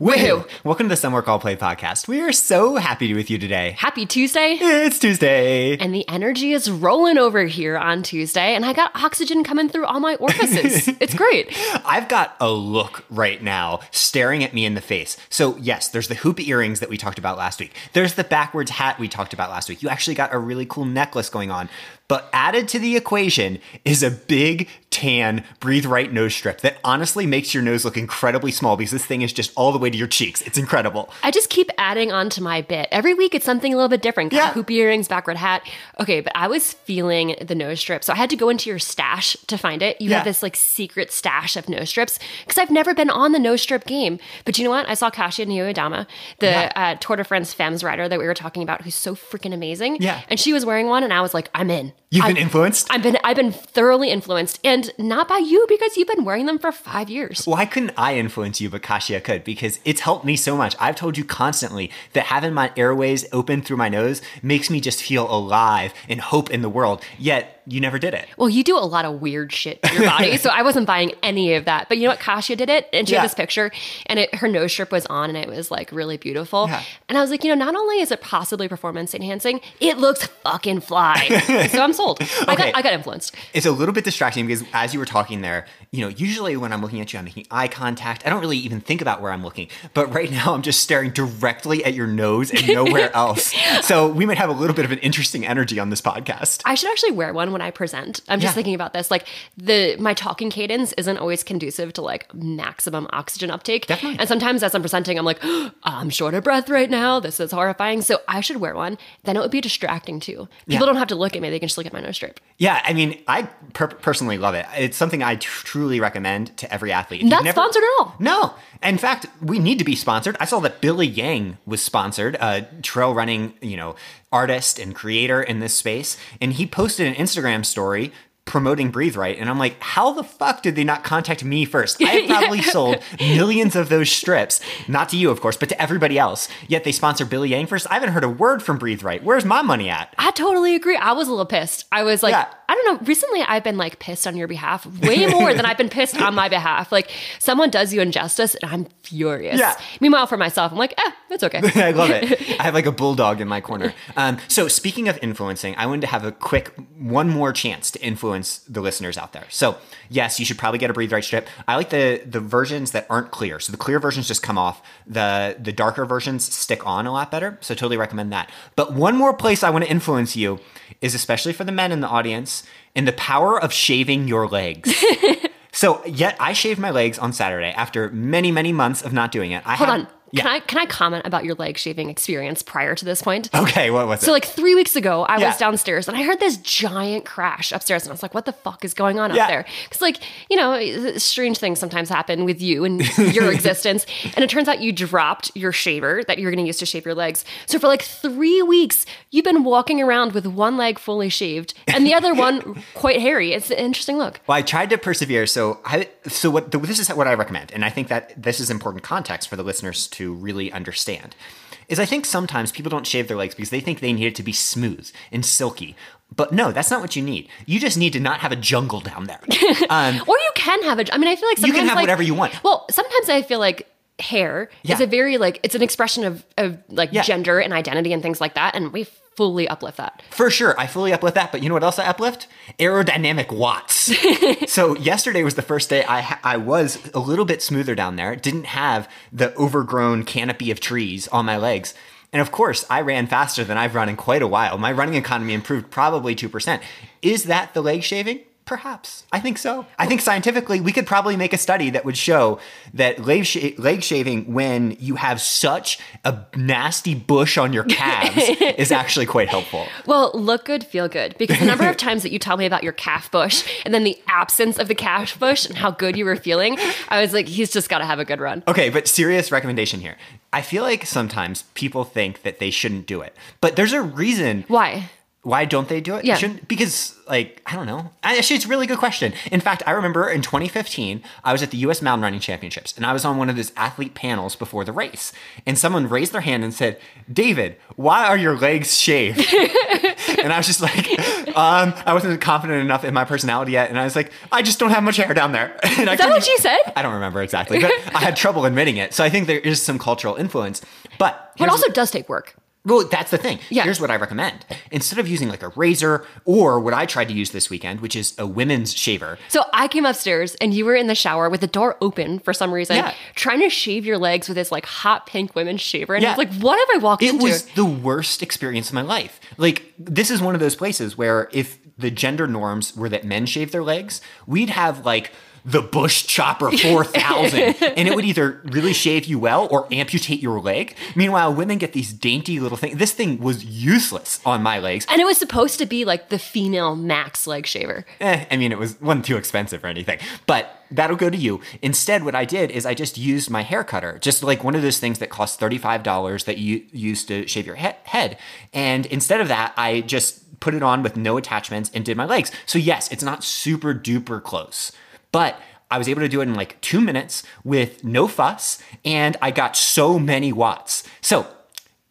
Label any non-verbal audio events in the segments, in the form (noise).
Woohoo! Welcome to the Some Work All Play podcast. We are so happy to be with you today. Happy Tuesday. It's Tuesday. And the energy is rolling over here on Tuesday, and I got oxygen coming through all my orifices. (laughs) it's great. I've got a look right now staring at me in the face. So, yes, there's the hoop earrings that we talked about last week. There's the backwards hat we talked about last week. You actually got a really cool necklace going on. But added to the equation is a big tan breathe right nose strip that honestly makes your nose look incredibly small because this thing is just all the way to your cheeks. It's incredible. I just keep adding on to my bit. Every week it's something a little bit different. Got Yeah. hoop earrings, backward hat. Okay, but I was feeling the nose strip. So I had to go into your stash to find it. You Yeah. have this like secret stash of nose strips because I've never been on the nose strip game. But you know what? I saw Kasia Niewiadoma, the Yeah. uh, Tour de France Femmes rider that we were talking about, who's so freaking amazing. Yeah. And she was wearing one, and I was like, I'm in. You've been influenced? I've been I've been thoroughly influenced, and not by you because you've been wearing them for five years. Why couldn't I influence you, but Kasia could? Because it's helped me so much. I've told you constantly that having my airways open through my nose makes me just feel alive and hope in the world. Yet you never did it. Well, you do a lot of weird shit to your body, (laughs) so I wasn't buying any of that. But you know what? Kasia did it, and she Yeah. had this picture, and it, her nose strip was on, and it was like really beautiful. Yeah. And I was like, you know, not only is it possibly performance enhancing, it looks fucking fly. (laughs) so I'm sold. I got I got influenced. It's a little bit distracting because as you were talking there, you know, usually when I'm looking at you, I'm making eye contact. I don't really even think about where I'm looking. But right now, I'm just staring directly at your nose and nowhere (laughs) else. So we might have a little bit of an interesting energy on this podcast. I should actually wear one when I present. I'm just Yeah. thinking about this. Like the my talking cadence isn't always conducive to like maximum oxygen uptake. Definitely. And sometimes as I'm presenting, I'm like, (gasps) I'm short of breath right now. This is horrifying. So I should wear one. Then it would be distracting too. People Yeah. don't have to look at me. They can just look at my nose strip. Yeah, I mean, I per- personally love it. It's something I tr- truly recommend to every athlete. If Not sponsored at all. No. In fact, we need to be sponsored. I saw that Billy Yang was sponsored, a trail running, you know, artist and creator in this space, and he posted an Instagram story promoting Breathe Right, and I'm like, how the fuck did they not contact me first? I (laughs) probably sold millions of those strips, not to you, of course, but to everybody else. Yet they sponsor Billy Yang first. I haven't heard a word from Breathe Right. Where's my money at? I totally agree. I was a little pissed. I was like, Yeah. I don't know. Recently, I've been like pissed on your behalf way more than I've been pissed on my behalf. Like someone does you injustice, and I'm furious. Yeah. Meanwhile, for myself, I'm like, eh, it's okay. (laughs) I love it. (laughs) I have like a bulldog in my corner. Um, so speaking of influencing, I wanted to have a quick one more chance to influence the listeners out there. So yes, you should probably get a breathe right strip. I like the the versions that aren't clear. So the clear versions just come off. The the darker versions stick on a lot better. So totally recommend that. But one more place I want to influence you is especially for the men in the audience in the power of shaving your legs. (laughs) So, yet I shaved my legs on Saturday after many, many months of not doing it. I Hold had- on. Yeah. Can I can I comment about your leg shaving experience prior to this point? Okay, what was it? So like three weeks ago, I Yeah. was downstairs and I heard this giant crash upstairs, and I was like, "What the fuck is going on Yeah. up there?" Because like you know, eh, eh, strange things sometimes happen with you and your (laughs) existence, and it turns out you dropped your shaver that you're going to use to shave your legs. So for like three weeks, you've been walking around with one leg fully shaved and the other one (laughs) quite hairy. It's an interesting look. Well, I tried to persevere. So, I, so what? This is what I recommend, and I think that this is important context for the listeners to really understand. Is I think sometimes people don't shave their legs because they think they need it to be smooth and silky. But no, that's not what you need. You just need to not have a jungle down there. (laughs) Um, Or you can have a. I mean, I feel like sometimes You can have like- whatever you want. Well, sometimes I feel like hair is a very like it's an expression of of like Yeah. gender and identity and things like that, and we fully uplift that. For sure, I fully uplift that. But you know what else I uplift? Aerodynamic watts. (laughs) so yesterday was the first day I ha- I was a little bit smoother down there. Didn't have the overgrown canopy of trees on my legs. And of course, I ran faster than I've run in quite a while. My running economy improved probably 2%. Is that the leg shaving? Perhaps. I think so. I think scientifically, we could probably make a study that would show that leg, sh- leg shaving, when you have such a nasty bush on your calves, (laughs) is actually quite helpful. Well, look good, feel good. Because the number of (laughs) times that you tell me about your calf bush and then the absence of the calf bush and how good you were feeling, I was like, he's just got to have a good run. Okay, but serious recommendation here. I feel like sometimes people think that they shouldn't do it, but there's a reason. Why? Why don't they do it? Yeah. Shouldn't, because, like, I don't know. Actually, it's a really good question. In fact, I remember in 2015, I was at the US Mountain Running Championships and I was on one of those athlete panels before the race. And someone raised their hand and said, David, why are your legs shaved? (laughs) and I was just like, um, I wasn't confident enough in my personality yet. And I was like, I just don't have much hair down there. (laughs) And I Is that what you said? I don't remember exactly, but I had trouble admitting it. So I think there is some cultural influence. But But here's- also does take work. Well, that's the thing. Yeah. Here's what I recommend. Instead of using like a razor or what I tried to use this weekend, which is a women's shaver. So I came upstairs and you were in the shower with the door open for some reason, Yeah. trying to shave your legs with this like hot pink women's shaver. And Yeah. I was like, what have I walked It into? It was the worst experience of my life. Like, this is one of those places where if the gender norms were that men shave their legs, we'd have like the Bush Chopper (laughs) 4000, and it would either really shave you well or amputate your leg. Meanwhile, women get these dainty little things. This thing was useless on my legs. and it was supposed to be like the female max leg shaver. Eh, I mean, it was wasn't too expensive or anything, but that'll go to you. Instead, what I did is I just used my hair cutter, just like one of those things that costs thirty five dollars that you use to shave your he- head. And instead of that, I just put it on with no attachments and did my legs. So yes, it's not super duper close, but. I was able to do it in like two minutes with no fuss, and I got so many watts. So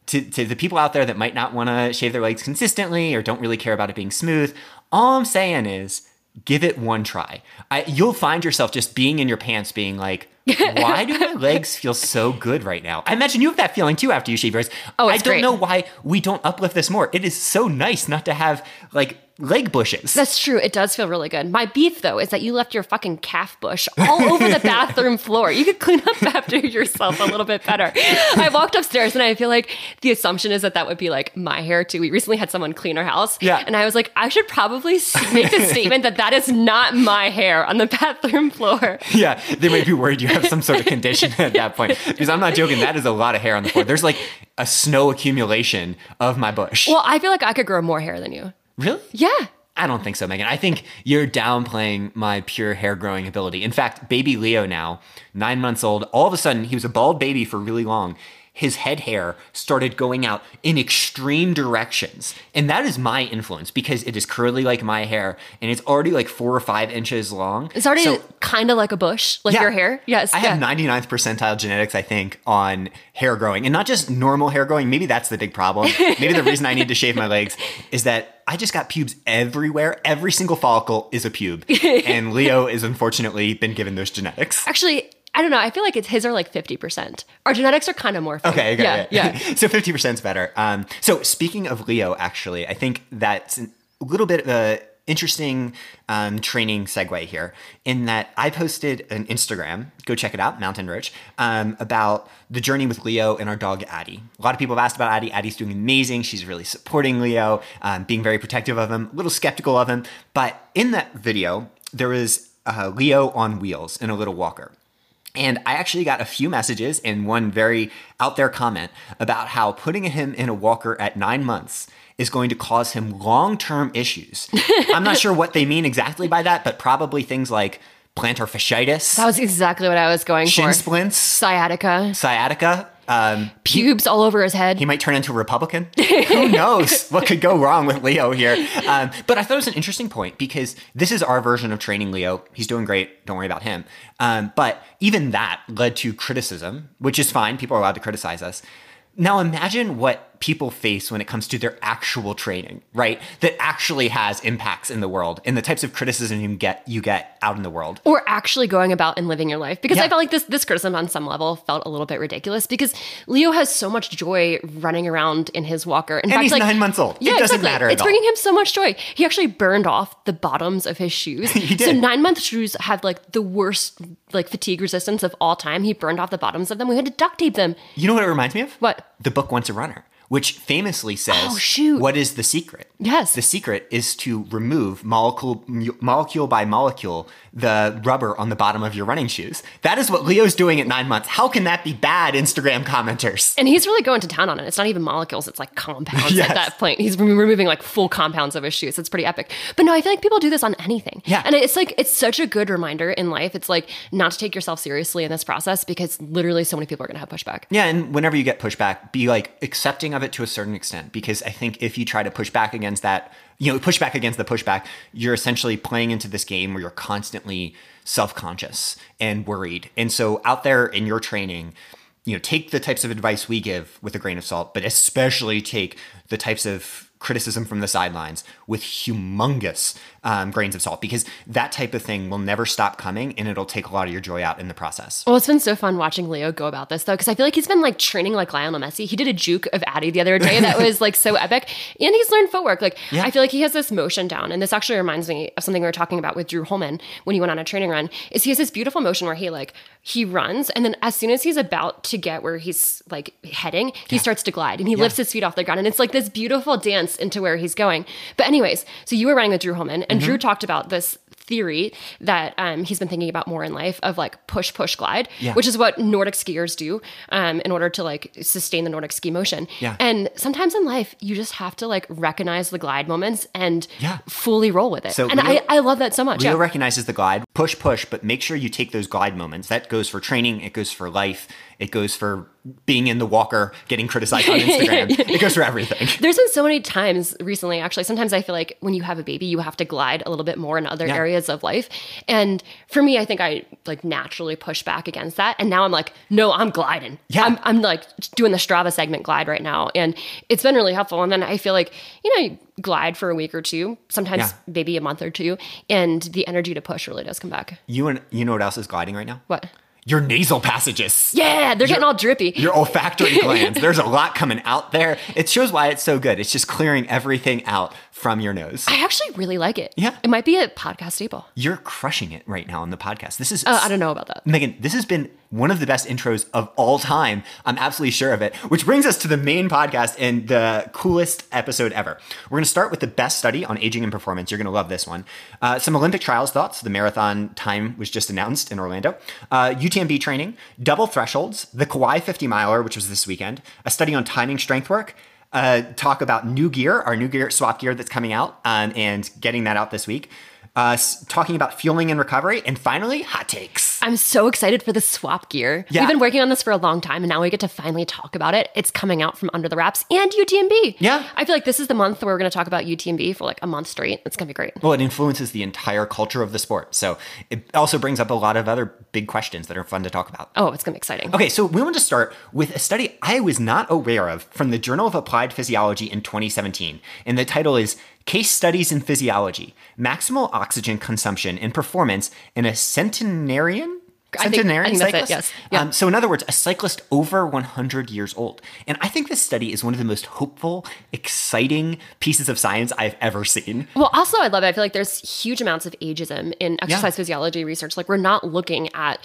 to, to the people out there that might not want to shave their legs consistently or don't really care about it being smooth, all I'm saying is give it one try. I, you'll find yourself just being in your pants, being like, (laughs) why do my legs feel so good right now? I imagine you have that feeling too after you shave yours. Oh, I don't great. know why we don't uplift this more. It is so nice not to have like leg bushes. That's true. It does feel really good. My beef, though, is that you left your fucking calf bush all over the (laughs) bathroom floor. You could clean up after yourself a little bit better. I walked upstairs and I feel like the assumption is that that would be like my hair too. We recently had someone clean our house. Yeah. And I was like, I should probably make the statement that that is not my hair on the bathroom floor. yeah, they might be worried you have some sort of condition at that point. Because I'm not joking, that is a lot of hair on the floor. There's like a snow accumulation of my bush. Well, I feel like I could grow more hair than you. Really? Yeah. I don't think so, Megan. I think you're downplaying my pure hair growing ability. In fact, baby Leo now, nine months old, all of a sudden, he was a bald baby for really long. His head hair started going out in extreme directions. And that is my influence because it is curly like my hair and it's already like four or five inches long. It's already So- kind of like a bush, like your hair. Yes. I have yeah. 99th percentile genetics, I think, on hair growing. And not just normal hair growing. Maybe that's the big problem. Maybe the reason I need to shave my legs is that I just got pubes everywhere. Every single follicle is a pube. (laughs) and Leo is unfortunately been given those genetics. Actually, I don't know. I feel like it's his are like 50%. Our genetics are kind of more. Okay, okay, yeah, yeah. yeah. (laughs) so 50% is better. Um, so speaking of Leo, actually, I think that's a little bit of a interesting um, training segue here in that I posted an Instagram, go check it out, Mountain Ridge, um, about the journey with Leo and our dog Addie. A lot of people have asked about Addie. Addie's doing amazing. She's really supporting Leo, um, being very protective of him, a little skeptical of him. But in that video, there was uh, Leo on wheels in a little walker. And I actually got a few messages and one very out there comment about how putting him in a walker at nine months is going to cause him long term issues. (laughs) I'm not sure what they mean exactly by that, but probably things like plantar fasciitis, That was exactly what I was going shin for. Shin splints, Sciatica, sciatica. Um, pubes all over his head. he might turn into a Republican. Who knows (laughs) what could go wrong with Leo here? Um, but I thought it was an interesting point because this is our version of training Leo. He's doing great. Don't worry about him. Um, but even that led to criticism, which is fine. People are allowed to criticize us. Now imagine what people face when it comes to their actual training, right? That actually has impacts in the world and the types of criticism you get you get out in the world. or actually going about and living your life because Yeah. I felt like this this criticism on some level felt a little bit ridiculous because Leo has so much joy running around in his walker. In And fact, he's like, nine months old. Yeah, it doesn't exactly. matter at It's all. bringing him so much joy. He actually burned off the bottoms of his shoes. (laughs) He So did. nine month shoes have like the worst like fatigue resistance of all time. He burned off the bottoms of them. We had to duct tape them. You know what it reminds me of? What? The book Once a Runner, which famously oh, says, Oh. What is the secret? Yes. The secret is to remove molecule, molecule by molecule the rubber on the bottom of your running shoes. That is what Leo's doing at nine months. How can that be bad, Instagram commenters? And he's really going to town on it. It's not even molecules, it's like compounds Yes. at that point. He's removing like full compounds of his shoes. It's pretty epic. But no, I feel like people do this on anything. Yeah. And it's like, it's such a good reminder in life. It's like not to take yourself seriously in this process because literally so many people are going to have pushback. Yeah, and whenever you get pushback, be like accepting of it to a certain extent because I think if you try to push back against that, you know, push back against the pushback, you're essentially playing into this game where you're constantly self-conscious and worried. And so out there in your training, you know, take the types of advice we give with a grain of salt, but especially take the types of criticism from the sidelines with humongous um, grains of salt because that type of thing will never stop coming and it'll take a lot of your joy out in the process. Well, it's been so fun watching Leo go about this though, because I feel like he's been like training like Lionel Messi. He did a juke of Addie the other day that was like so (laughs) epic, and he's learned footwork. Like Yeah. I feel like he has this motion down, and this actually reminds me of something we were talking about with Drew Holman when he went on a training run. Is he has this beautiful motion where he like he runs, and then as soon as he's about to get where he's like heading, he starts to glide, and he lifts his feet off the ground, and it's like this beautiful dance into where he's going. But anyways, so you were running with Drew Holman, and Mm-hmm. Drew talked about this theory that um, he's been thinking about more in life of like push push glide Yeah. which is what nordic skiers do um, in order to like sustain the nordic ski motion Yeah. and sometimes in life you just have to like recognize the glide moments and Yeah. fully roll with it So and Leo- I, I love that so much Leo yeah. recognizes the glide, push, push, but make sure you take those glide moments. That goes for training, it goes for life, it goes for being in the walker, getting criticized on (laughs) Instagram. it goes for everything. (laughs) There's been so many times recently, actually. Sometimes I feel like when you have a baby, you have to glide a little bit more in other Yeah. areas of life. And for me, I think I like naturally push back against that. And now I'm like, no, I'm gliding. Yeah. I'm, I'm like doing the Strava segment glide right now. And it's been really helpful. And then I feel like, you know, you glide for a week or two, sometimes Yeah. maybe a month or two. And the energy to push really does come back. You and you know what else is gliding right now? What? Your nasal passages. Yeah, they're getting all drippy. Your olfactory (laughs) glands. There's a lot coming out there. It shows why it's so good. It's just clearing everything out from your nose. I actually really like it. Yeah. It might be a podcast staple. You're crushing it right now on the podcast. This is Uh, I don't know about that. Megan, this has been one of the best intros of all time. I'm absolutely sure of it. Which brings us to the main podcast and the coolest episode ever. We're going to start with the best study on aging and performance. You're going to love this one. Uh, some Olympic trials thoughts. The marathon time was just announced in Orlando. Uh, UTMB training, double thresholds, the Kauai 50 miler, which was this weekend, a study on timing strength work. Uh, talk about new gear, our new gear swap gear that's coming out, um, and getting that out this week. Uh, talking about fueling and recovery, and finally, hot takes. I'm so excited for the swap gear. Yeah. We've been working on this for a long time and now we get to finally talk about it. It's coming out from under the wraps and UTMB. Yeah. I feel like this is the month where we're going to talk about UTMB for like a month straight. It's going to be great. Well, it influences the entire culture of the sport. So it also brings up a lot of other big questions that are fun to talk about. Oh, it's going to be exciting. Okay, so we want to start with a study I was not aware of from the Journal of Applied Physiology in 2017. And the title is Case Studies in Physiology Maximal Oxygen Consumption and Performance in a Centenarian? I think- I think that's it, yes. Yeah. Um, so, in other words, a cyclist over 100 years old. And I think this study is one of the most hopeful, exciting pieces of science I've ever seen. Well, also, I love it. I feel like there's huge amounts of ageism in exercise physiology research. Like, we're not looking at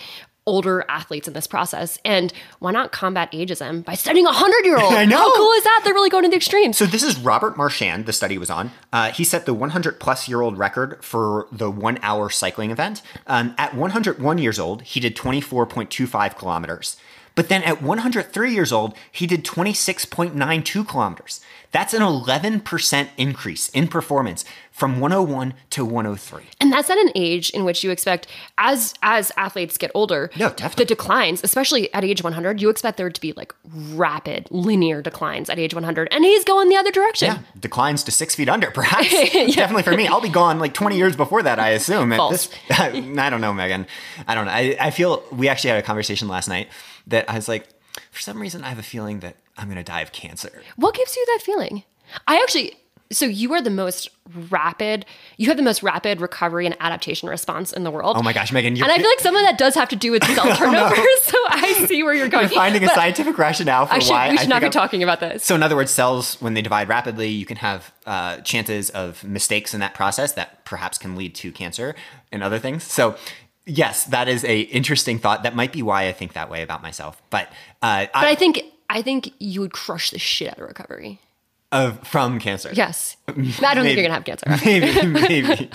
older athletes in this process. And why not combat ageism by studying a 100 year old? (laughs) I know. How cool is that? They're really going to the extremes. So this is Robert Marchand. The study was on. Uh, he set the 100 plus year old record for the one hour cycling event. Um, at 101 years old, he did 24.25 kilometers. But then at 103 years old, he did 26.92 kilometers. That's an 11% increase in performance from 101 to 103. And that's at an age in which you expect, as as athletes get older, Yeah, definitely. the declines, especially at age 100, you expect there to be like rapid, linear declines at age 100, and he's going the other direction. Yeah, declines to six feet under, (laughs) perhaps. (laughs) Definitely for me. I'll be gone like 20 years before that, I assume. At False. This, (laughs) I don't know, Megan. I don't know. I, I feel we actually had a conversation last night that I was like, for some reason, I have a feeling that I'm going to die of cancer. What gives you that feeling? I actually, so you are the most rapid, you have the most rapid recovery and adaptation response in the world. Oh my gosh, Megan, you're, And I feel like some of that does have to do with (laughs) cell turnover. So I see where you're going. you're finding a scientific rationale for I should, why we I should not be I'm- talking about this. So, in other words, cells, when they divide rapidly, you can have uh, chances of mistakes in that process that perhaps can lead to cancer and other things. So, yes, that is a interesting thought. That might be why I think that way about myself. But, uh, But I think I think you would crush the shit out of recovery. Of from cancer. Yes. I don't think you're gonna have cancer. (laughs) maybe, maybe.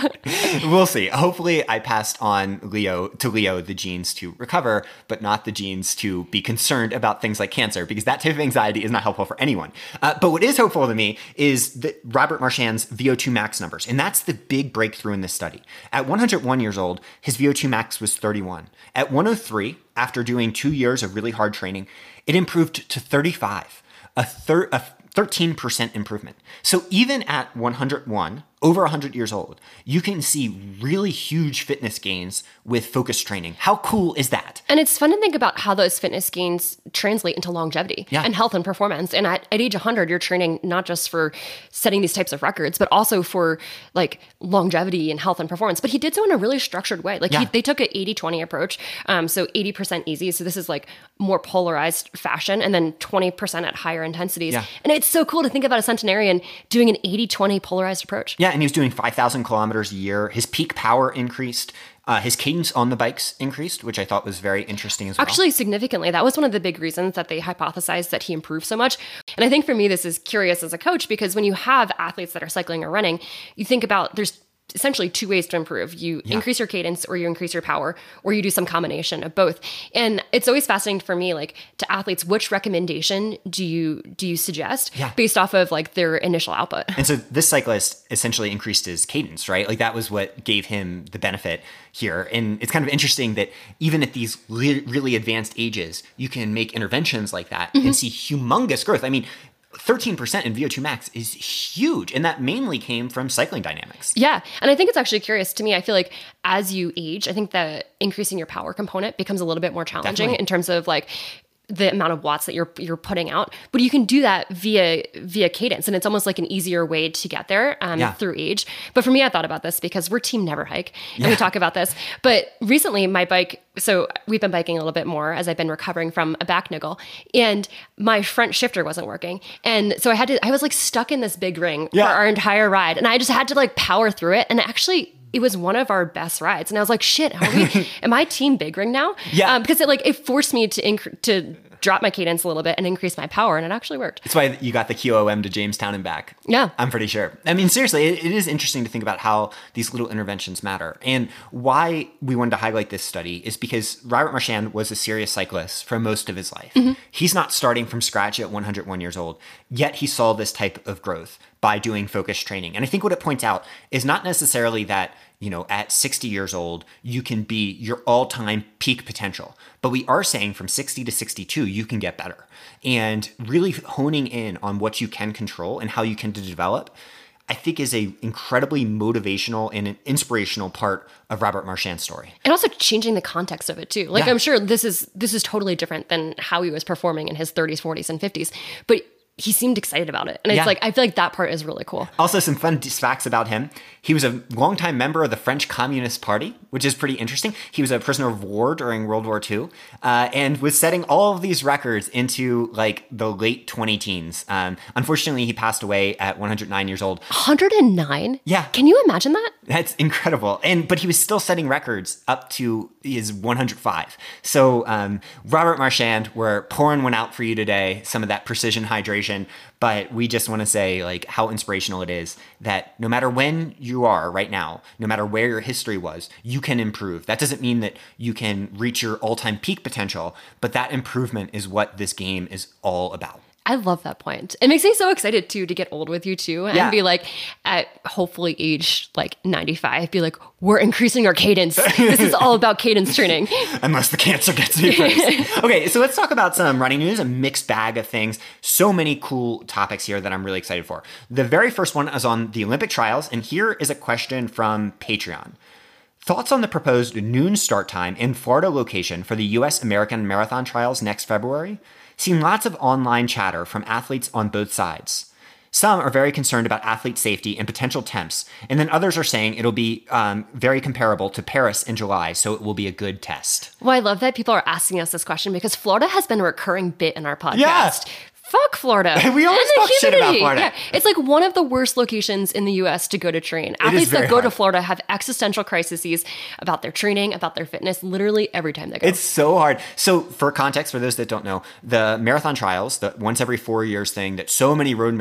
we'll see. Hopefully, I passed on Leo to Leo the genes to recover, but not the genes to be concerned about things like cancer, because that type of anxiety is not helpful for anyone. Uh, but what is hopeful to me is that Robert Marchand's VO2 max numbers, and that's the big breakthrough in this study. At 101 years old, his VO2 max was 31. At 103, after doing two years of really hard training, it improved to 35. A third. A 13% improvement. So even at 101, over 100 years old, you can see really huge fitness gains with focus training. How cool is that? And it's fun to think about how those fitness gains translate into longevity Yeah. and health and performance. And at, at age 100, you're training not just for setting these types of records, but also for like longevity and health and performance. But he did so in a really structured way. Like Yeah. he, they took an 80 20 approach. Um, so 80% easy. So this is like more polarized fashion, and then 20% at higher intensities. Yeah. And it's so cool to think about a centenarian doing an 80 20 polarized approach. Yeah, and he was doing 5,000 kilometers a year. His peak power increased. Uh, his cadence on the bikes increased, which I thought was very interesting as well. Actually, significantly. That was one of the big reasons that they hypothesized that he improved so much. And I think for me, this is curious as a coach because when you have athletes that are cycling or running, you think about there's essentially two ways to improve. You increase your cadence or you increase your power or you do some combination of both. And it's always fascinating for me like to athletes which recommendation do you do you suggest Yeah. based off of like their initial output. And so this cyclist essentially increased his cadence, right? Like that was what gave him the benefit here. And it's kind of interesting that even at these re- really advanced ages, you can make interventions like that and mm-hmm. see humongous growth. I mean, 13% in VO2 max is huge. And that mainly came from cycling dynamics. Yeah. And I think it's actually curious to me. I feel like as you age, I think that increasing your power component becomes a little bit more challenging Definitely. in terms of like the amount of watts that you're you're putting out. But you can do that via via cadence. And it's almost like an easier way to get there um, Yeah. through age. But for me, I thought about this because we're team never hike and we talk about this. But recently my bike so we've been biking a little bit more as I've been recovering from a back niggle, and my front shifter wasn't working, and so I had to. I was like stuck in this big ring Yeah. for our entire ride, and I just had to like power through it. And actually, it was one of our best rides, and I was like, "Shit, how are we? (laughs) am I team big ring now?" Yeah. um, because it like it forced me to inc- to drop my cadence a little bit and increase my power, and it actually worked. That's why you got the QOM to Jamestown and back. Yeah. I'm pretty sure. I mean, seriously, it, it is interesting to think about how these little interventions matter. And why we wanted to highlight this study is because Robert Marchand was a serious cyclist for most of his life. He's not starting from scratch at 101 years old, yet he saw this type of growth by doing focused training. And I think what it points out is not necessarily that you know, at 60 years old, you can be your all time peak potential. But we are saying from 60 to 62, you can get better. And really honing in on what you can control and how you can develop, I think is a incredibly motivational and an inspirational part of Robert Marchand's story. and also changing the context of it too. Like Yeah. I'm sure this is this is totally different than how he was performing in his 30s, 40s, and 50s, but he seemed excited about it, and it's like I feel like that part is really cool. Also, some fun facts about him. He was a longtime member of the French Communist Party, which is pretty interesting. He was a prisoner of war during World War II uh, and was setting all of these records into like the late 20 teens. Um, unfortunately, he passed away at 109 years old. 109. Yeah. Can you imagine that? That's incredible. And but he was still setting records up to his 105. So um, Robert Marchand, we're pouring one out for you today. Some of that precision hydration, but we just want to say like how inspirational it is that no matter when you are right now, no matter where your history was, you can improve. That doesn't mean that you can reach your all-time peak potential, but that improvement is what this game is all about. I love that point. It makes me so excited too to get old with you too and Yeah. be like at hopefully age like 95 be like we're increasing our cadence. (laughs) this is all about cadence training. unless the cancer gets me first. (laughs) okay, so let's talk about some running news, a mixed bag of things. So many cool topics here that I'm really excited for. The very first one is on the Olympic trials, and here is a question from Patreon. Thoughts on the proposed noon start time in Florida location for the US American Marathon trials next February? Seen lots of online chatter from athletes on both sides. Some are very concerned about athlete safety and potential temps, and then others are saying it'll be um, very comparable to Paris in July, so it will be a good test. Well, I love that people are asking us this question because Florida has been a recurring bit in our podcast. Yeah. Fuck Florida. (laughs) We always And talk shit about. Florida. Yeah. It's like one of the worst locations in the US to go to train. Athletes that go to. Florida have existential crises about their training, about their fitness, literally every time they go. It's so hard. So, for context, for those that don't know, the marathon trials, the once every four years thing that so many road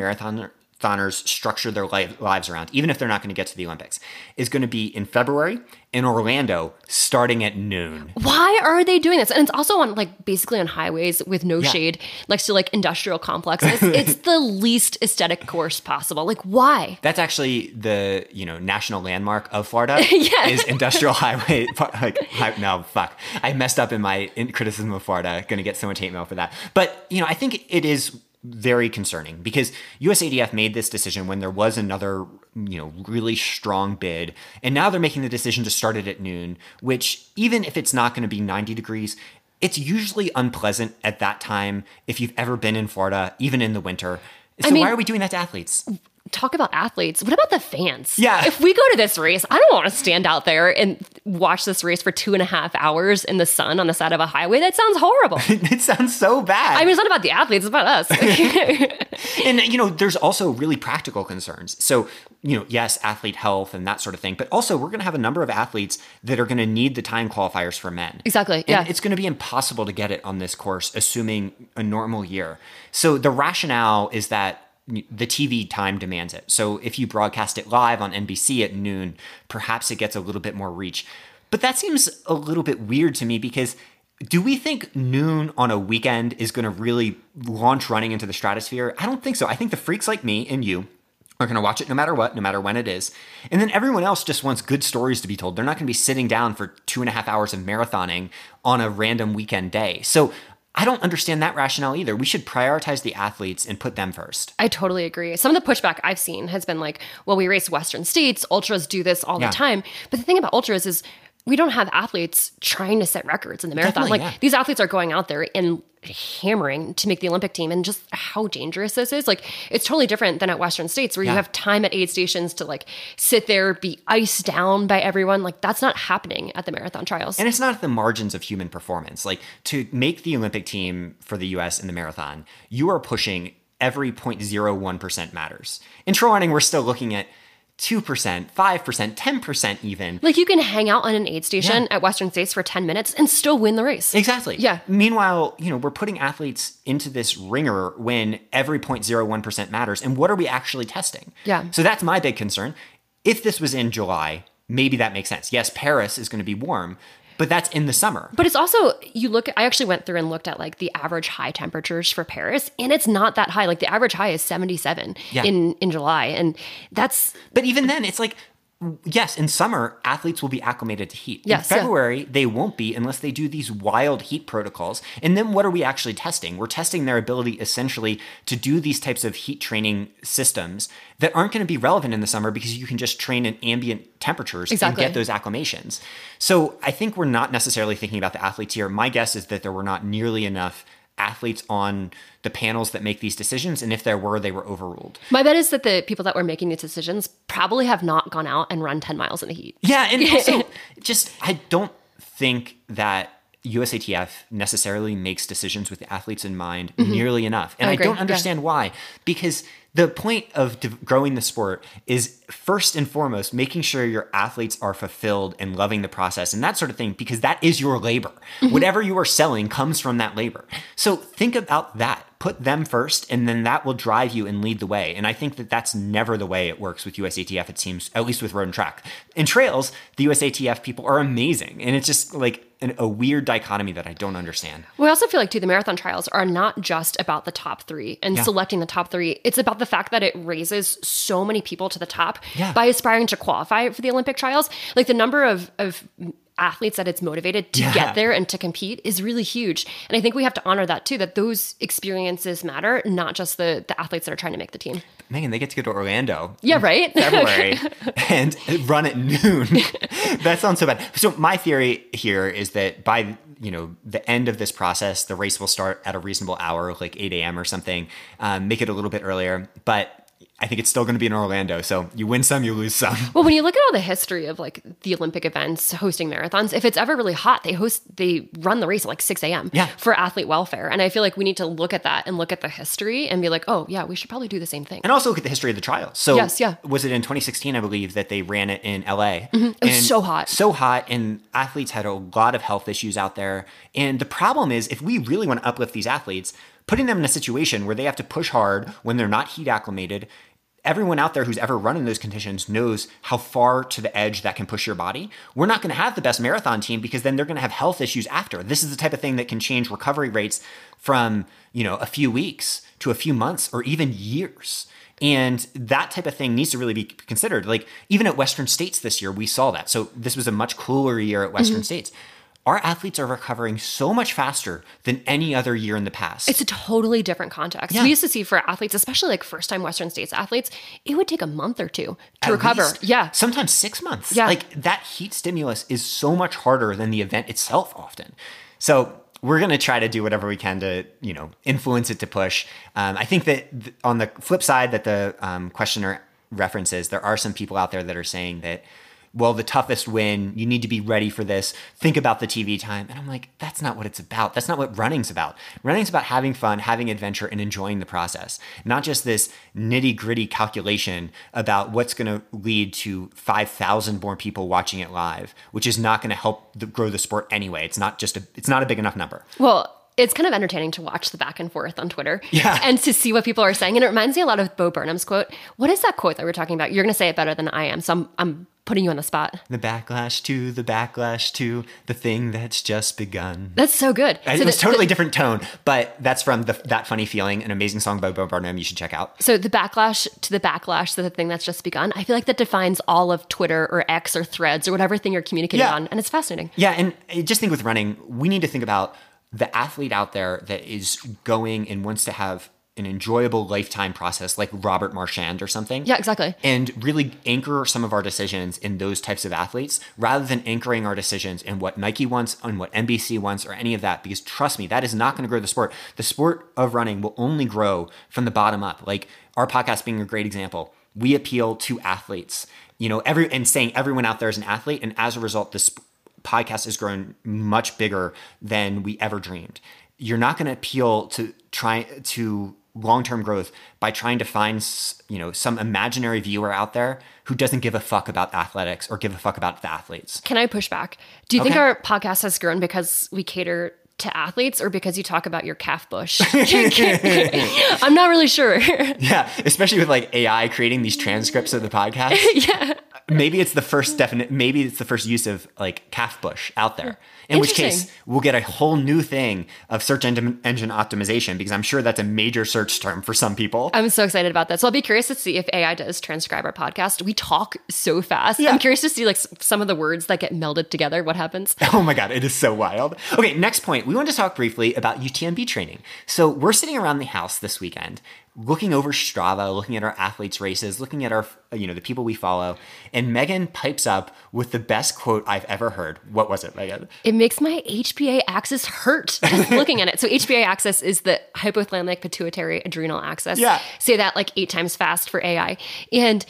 marathoners structure their li- lives around, even if they're not going to get to the Olympics, is going to be in February in Orlando, starting at noon. Why are they doing this? And it's also on like basically on highways with no Yeah. shade, next to like industrial complexes. (laughs) it's the least aesthetic course possible. Like, why? That's actually the you know national landmark of Florida. (laughs) Yeah. is industrial highway. (laughs) Like hi- no, fuck, I messed up in my in criticism of Florida. Going to get so much hate mail for that. But you know, I think it is very concerning because USATF made this decision when there was another, you know, really strong bid. And now they're making the decision to start it at noon, which even if it's not going to be 90 degrees, it's usually unpleasant at that time if you've ever been in Florida, even in the winter. So mean- why are we doing that to athletes? Talk about athletes. What about the fans? Yeah. If we go to this race, I don't want to stand out there and watch this race for two and a half hours in the sun on the side of a highway. That sounds horrible. (laughs) it sounds so bad. I mean, it's not about the athletes, it's about us. (laughs) and you know there's also really practical concerns so you know yes athlete health and that sort of thing but also we're going to have a number of athletes that are going to need the time qualifiers for men Exactly, And yeah. it's going to be impossible to get it on this course assuming a normal year so the rationale is that the TV time demands it. So if you broadcast it live on NBC at noon, perhaps it gets a little bit more reach. But that seems a little bit weird to me because do we think noon on a weekend is going to really launch running into the stratosphere? I don't think so. I think the freaks like me and you are going to watch it no matter what, no matter when it is. And then everyone else just wants good stories to be told. They're not going to be sitting down for two and a half hours of marathoning on a random weekend day. So I don't understand that rationale either. We should prioritize the athletes and put them first. I totally agree. Some of the pushback I've seen has been like, well, we race Western states, ultras do this all Yeah. the time. But the thing about ultras is we don't have athletes trying to set records in the marathon. Definitely, like yeah. these athletes are going out there and hammering to make the Olympic team and just how dangerous this is. Like it's totally different than at Western states where Yeah. you have time at aid stations to like sit there, be iced down by everyone. Like that's not happening at the marathon trials. And it's not at the margins of human performance. Like to make the Olympic team for the US in the marathon, you are pushing every 0.01% matters. In trail running, we're still looking at 2%, 5%, 10% even. like you can hang out on an aid station Yeah. at Western states for 10 minutes and still win the race. Exactly. Yeah. Meanwhile, you know, we're putting athletes into this ringer when every 0.01% matters. And what are we actually testing? Yeah. So that's my big concern. If this was in July, maybe that makes sense. Yes, Paris is going to be warm, but that's in the summer. But it's also you look. I actually went through and looked at like the average high temperatures for Paris, and it's not that high. Like the average high is seventy seven Yeah. in in July, and that's But even then, it's like, yes, in summer, athletes will be acclimated to heat. Yes, in yeah. February, they won't be unless they do these wild heat protocols. And then what are we actually testing? We're testing their ability essentially to do these types of heat training systems that aren't going to be relevant in the summer because you can just train in ambient temperatures Exactly. and get those acclimations. So I think we're not necessarily thinking about the athletes here. My guess is that there were not nearly enough athletes on the panels that make these decisions. And if there were, they were overruled. my bet is that the people that were making these decisions probably have not gone out and run ten miles in the heat. Yeah, and (laughs) also just I don't think that USATF necessarily makes decisions with the athletes in mind mm-hmm. nearly enough. And I I, don't yeah. understand why. Because the point of growing the sport is first and foremost making sure your athletes are fulfilled and loving the process and that sort of thing, because that is your labor. Mm-hmm. Whatever you are selling comes from that labor. So think about that. Put them first, and then that will drive you and lead the way. And I think that that's never the way it works with USATF, it seems, at least with road and track. In trails, the USATF people are amazing. And it's just like an, a weird dichotomy that I don't understand. We also feel like too the marathon trials are not just about the top three and Yeah. selecting the top three. It's about the fact that it raises so many people to the top Yeah. by aspiring to qualify for the Olympic trials. Like the number of of athletes that it's motivated to Yeah. get there and to compete is really huge. And I think we have to honor that too, that those experiences matter, not just the the athletes that are trying to make the team. Megan, they get to go to Orlando. Yeah, right? (laughs) February (laughs) and run at noon. (laughs) that sounds so bad. So my theory here is that by you know the end of this process, the race will start at a reasonable hour, like 8 a.m. or something. Um, make it a little bit earlier, but I think it's still going to be in Orlando. So you win some, you lose some. Well, when you look at all the history of like the Olympic events hosting marathons, if it's ever really hot, they host they run the race at like six a.m. Yeah. for athlete welfare, and I feel like we need to look at that and look at the history and be like, oh yeah, we should probably do the same thing. And also look at the history of the trial. So Yes, yeah. was it in 2016, I believe, that they ran it in LA? Mm-hmm. It was so hot. So hot, and athletes had a lot of health issues out there. And the problem is, if we really want to uplift these athletes, putting them in a situation where they have to push hard when they're not heat acclimated, everyone out there who's ever run in those conditions knows how far to the edge that can push your body. We're not going to have the best marathon team because then they're going to have health issues after. This is the type of thing that can change recovery rates from, you know, a few weeks to a few months or even years. And that type of thing needs to really be considered. Like even at Western States this year, we saw that. So this was a much cooler year at Western mm-hmm. States. Our athletes are recovering so much faster than any other year in the past. It's a totally different context. Yeah. We used to see for athletes, especially like first time Western States athletes, it would take a month or two to At recover. least. Yeah. Sometimes six months. Yeah. Like that heat stimulus is so much harder than the event itself often. So we're going to try to do whatever we can to, you know, influence it to push. Um, I think that th- on the flip side that the um, questioner references, there are some people out there that are saying that, well, the toughest win, you need to be ready for this. Think about the TV time. And I'm like, that's not what it's about. That's not what running's about. Running's about having fun, having adventure, and enjoying the process. Not just this nitty gritty calculation about what's going to lead to 5,000 more people watching it live, which is not going to help the, grow the sport anyway. It's not just a, it's not a big enough number. Well, it's kind of entertaining to watch the back and forth on Twitter. Yeah. And to see what people are saying. And it reminds me a lot of Bo Burnham's quote. What is that quote that we're talking about? You're going to say it better than I am. So I'm, I'm putting you on the spot. The backlash to the backlash to the thing that's just begun. That's so good. It so was the- totally the- different tone, but that's from the, that funny feeling, an amazing song by Bo Burnham. You should check out. So the backlash to the backlash to the thing that's just begun. I feel like that defines all of Twitter or X or Threads or whatever thing you're communicating Yeah. on, and it's fascinating. Yeah, and I just think with running, we need to think about the athlete out there that is going and wants to have an enjoyable lifetime process like Robert Marchand or something. Yeah, exactly. And really anchor some of our decisions in those types of athletes rather than anchoring our decisions in what Nike wants, on what NBC wants, or any of that. Because trust me, that is not going to grow the sport. The sport of running will only grow from the bottom up. Like our podcast being a great example. We appeal to athletes, you know, every and saying everyone out there is an athlete, and as a result, this podcast has grown much bigger than we ever dreamed. You're not going to appeal to try to long-term growth by trying to find you know some imaginary viewer out there who doesn't give a fuck about athletics or give a fuck about the athletes. Can I push back? Do you think our podcast has grown because we cater to athletes or because you talk about your calf bush? (laughs) I'm not really sure. (laughs) Yeah, especially with like AI creating these transcripts of the (laughs) podcast. yeah. Maybe it's the first definite maybe it's the first use of like calf bush out there in which case we'll get a whole new thing of search engine, engine optimization because i'm sure that's a major search term for some people I'm so excited about that. So I'll be curious to see if AI does transcribe our podcast. We talk so fast. Yeah. I'm curious to see like some of the words that get melded together. What happens? (laughs) Oh my God, it is so wild. Okay, next point. We want to talk briefly about UTMB training. So we're sitting around the house this weekend, looking over Strava, looking at our athletes' races, looking at our, you know, the people we follow. And Megan pipes up with the best quote I've ever heard. What was it, Megan? It makes my HPA axis hurt (laughs) just looking at it. So HPA axis is the hypothalamic pituitary adrenal axis. Yeah. Say that like eight times fast for AI. And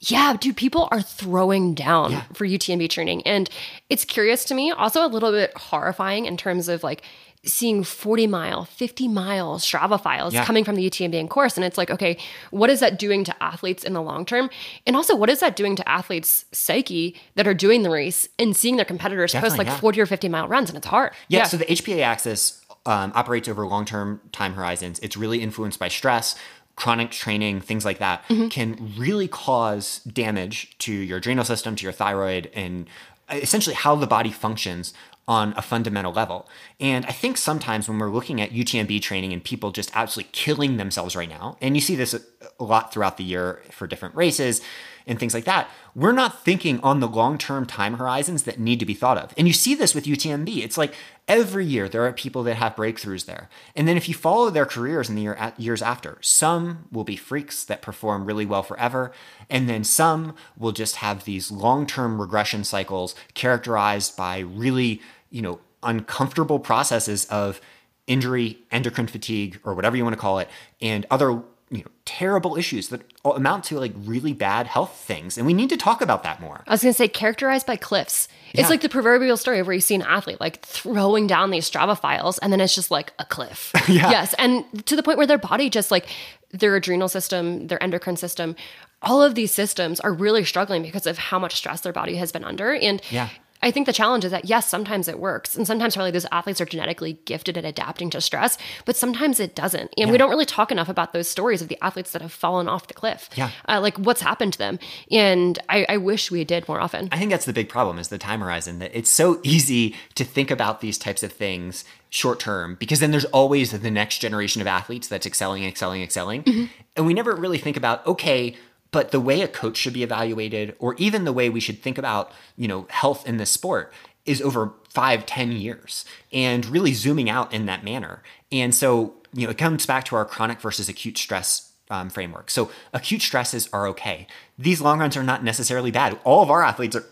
yeah, dude, people are throwing down for UTMB training. And it's curious to me, also a little bit horrifying in terms of like seeing 40 mile, 50 mile Strava files Yeah. coming from the UTMB course. And it's like, okay, what is that doing to athletes in the long term? And also, what is that doing to athletes' psyche that are doing the race and seeing their competitors post like yeah. 40 or 50 mile runs? And it's hard. Yeah, so the HPA axis um, operates over long term time horizons. It's really influenced by stress, chronic training, things like that can really cause damage to your adrenal system, to your thyroid, and essentially how the body functions on a fundamental level. And I think sometimes when we're looking at UTMB training and people just absolutely killing themselves right now, and you see this a, lot throughout the year for different races and things like that, we're not thinking on the long term time horizons that need to be thought of. And you see this with UTMB. It's like every year there are people that have breakthroughs there. And then if you follow their careers in the year, years after, some will be freaks that perform really well forever. And then some will just have these long term regression cycles characterized by really, you know, uncomfortable processes of injury, endocrine fatigue, or whatever you want to call it, and other you know terrible issues that amount to like really bad health things and we need to talk about that more I was going to say characterized by cliffs. It's like the proverbial story of where you see an athlete like throwing down these Strava files and then it's just like a cliff. (laughs) Yeah. Yes. And to the point where their body just like their adrenal system, their endocrine system, all of these systems are really struggling because of how much stress their body has been under. And Yeah. I think the challenge is that yes, sometimes it works, and sometimes probably those athletes are genetically gifted at adapting to stress, but sometimes it doesn't. And we don't really talk enough about those stories of the athletes that have fallen off the cliff. Yeah. uh, like what's happened to them. And I, I wish we did more often. I think that's the big problem is the time horizon that it's so easy to think about these types of things short term because then there's always the next generation of athletes that's excelling, excelling, excelling. And we never really think about, okay, but the way a coach should be evaluated or even the way we should think about, you know, health in this sport is over five, ten years and really zooming out in that manner. And so, you know, it comes back to our chronic versus acute stress um, framework. So acute stresses are okay. These long runs are not necessarily bad. All of our athletes are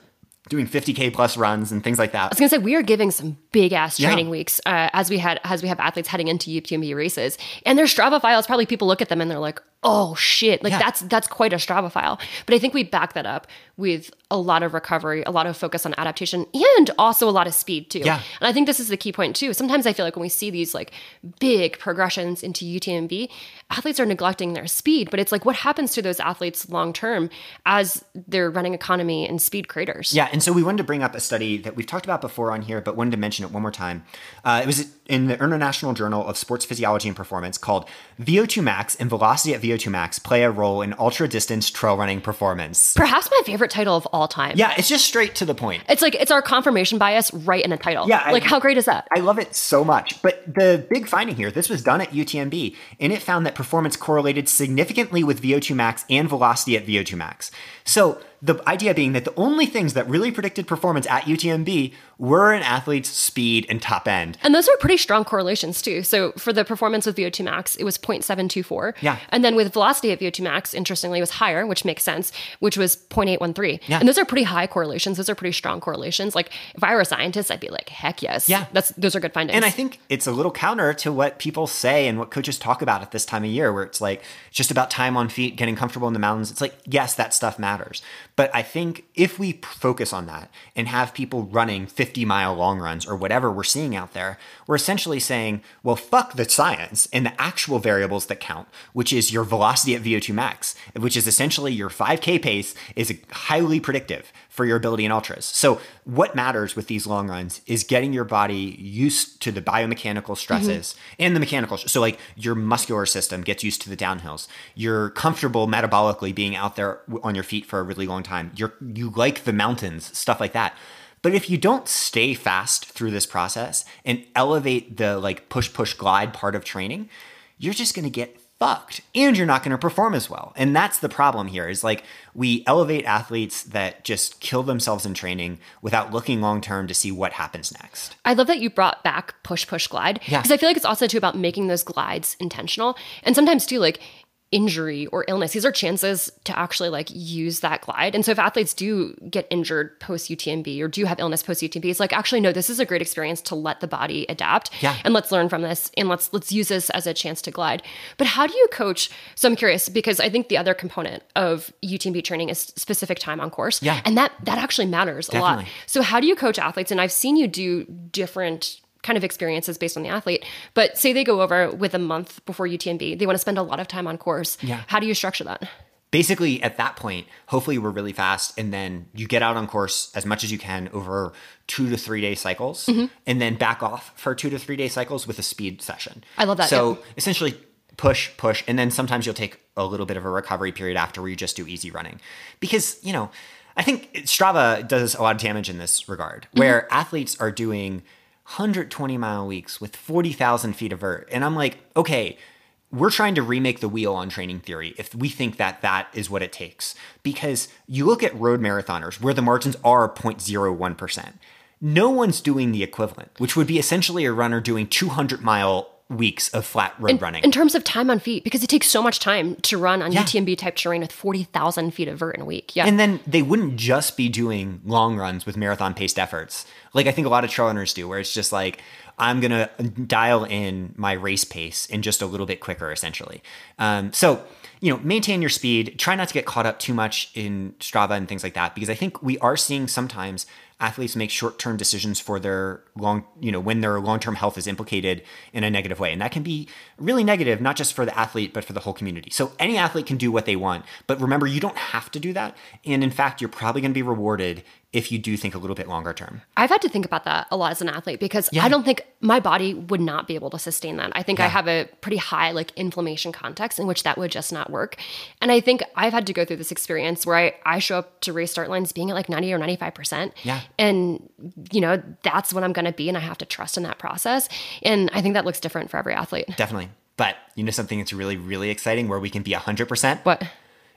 doing 50k plus runs and things like that. I was gonna say we are giving some big ass Yeah. training weeks uh, as we had as we have athletes heading into UTMB races, and their Strava files probably people look at them and they're like, oh shit, like Yeah. that's that's quite a Strava file. But I think we back that up with a lot of recovery, a lot of focus on adaptation, and also a lot of speed too. Yeah. And I think this is the key point too. Sometimes I feel like when we see these like big progressions into UTMB, athletes are neglecting their speed. But it's like what happens to those athletes long term as they're running economy and speed craters. Yeah, and so we wanted to bring up a study that we've talked about before on here, but wanted to mention it one more time. Uh, it was in the International Journal of Sports Physiology and Performance called VO2 max and velocity at VO2 max play a role in ultra distance trail running performance. Perhaps my favorite title of all time. Yeah, it's just straight to the point. It's like it's our confirmation bias right in a title. Yeah, I- like how great is that? I love it so much. But the big finding here, this was done at UTMB, and it found that performance correlated significantly with VO2 max and velocity at VO2 max. So the idea being that the only things that really predicted performance at UTMB were an athlete's speed and top end. and those are pretty strong correlations too. So for the performance with VO2 max, it was 0.724. Yeah. And then with velocity at VO2 max, interestingly, it was higher, which makes sense, which was 0.813. Yeah. And those are pretty high correlations. Those are pretty strong correlations. Like if I were a scientist, I'd be like, heck yes. Yeah. That's those are good findings. And I think it's a little counter to what people say and what coaches talk about at this time of year, where it's like it's just about time on feet, getting comfortable in the mountains. It's like, yes, that stuff matters. But I think if we focus on that and have people running 50 mile long runs or whatever we're seeing out there, we're essentially saying, well, fuck the science and the actual variables that count, which is your velocity at VO2 max, which is essentially your 5K pace is highly predictive for your ability in ultras. So what matters with these long runs is getting your body used to the biomechanical mm-hmm. stresses and the mechanical. So like your muscular system gets used to the downhills. You're comfortable metabolically being out there on your feet for a really long time. You're you like the mountains, stuff like that. But if you don't stay fast through this process and elevate the like push push glide part of training, you're just going to get fucked and you're not going to perform as well. And that's the problem here is like we elevate athletes that just kill themselves in training without looking long term to see what happens next. I love that you brought back push push glide Yeah. because I feel like it's also too about making those glides intentional and sometimes too like injury or illness these are chances to actually like use that glide and so if athletes do get injured post UTMB or do have illness post UTMB it's like actually no this is a great experience to let the body adapt Yeah. and let's learn from this and let's let's use this as a chance to glide but how do you coach so I'm curious because I think the other component of UTMB training is specific time on course Yeah. and that that actually matters a lot so how do you coach athletes? And I've seen you do different kind of experiences based on the athlete. But say they go over with a month before UTMB, they want to spend a lot of time on course. Yeah. How do you structure that? basically at that point hopefully we're really fast and then you get out on course as much as you can over two to three day cycles mm-hmm. and then back off for two to three day cycles with a speed session I love that, so yep. essentially push push and then sometimes you'll take a little bit of a recovery period after where you just do easy running because you know i think strava does a lot of damage in this regard mm-hmm. where athletes are doing 120 mile weeks with 40000 feet of vert and i'm like okay we're trying to remake the wheel on training theory if we think that that is what it takes. Because you look at road marathoners where the margins are 0.01%. No one's doing the equivalent, which would be essentially a runner doing 200 mile weeks of flat road running. In terms of time on feet, because it takes so much time to run on Yeah. UTMB type terrain with 40,000 feet of vert in a week. Yeah. And then they wouldn't just be doing long runs with marathon paced efforts. Like I think a lot of trail runners do, where it's just like, I'm going to dial in my race pace and just a little bit quicker, essentially. Um, so, you know, maintain your speed. Try not to get caught up too much in Strava and things like that, because I think we are seeing sometimes athletes make short-term decisions for their long, you know, when their long-term health is implicated in a negative way. And that can be really negative, not just for the athlete, but for the whole community. So any athlete can do what they want, but remember, you don't have to do that. And in fact, you're probably going to be rewarded if you do think a little bit longer term. I've had to think about that a lot as an athlete because Yeah. I don't think my body would not be able to sustain that. I think I have a pretty high like inflammation context in which that would just not work. And I think I've had to go through this experience where I, I show up to race start lines being at like 90 or 95%. Yeah. And, you know, that's what I'm going to be. And I have to trust in that process. And I think that looks different for every athlete. Definitely. But you know something that's really, really exciting where we can be 100%? What?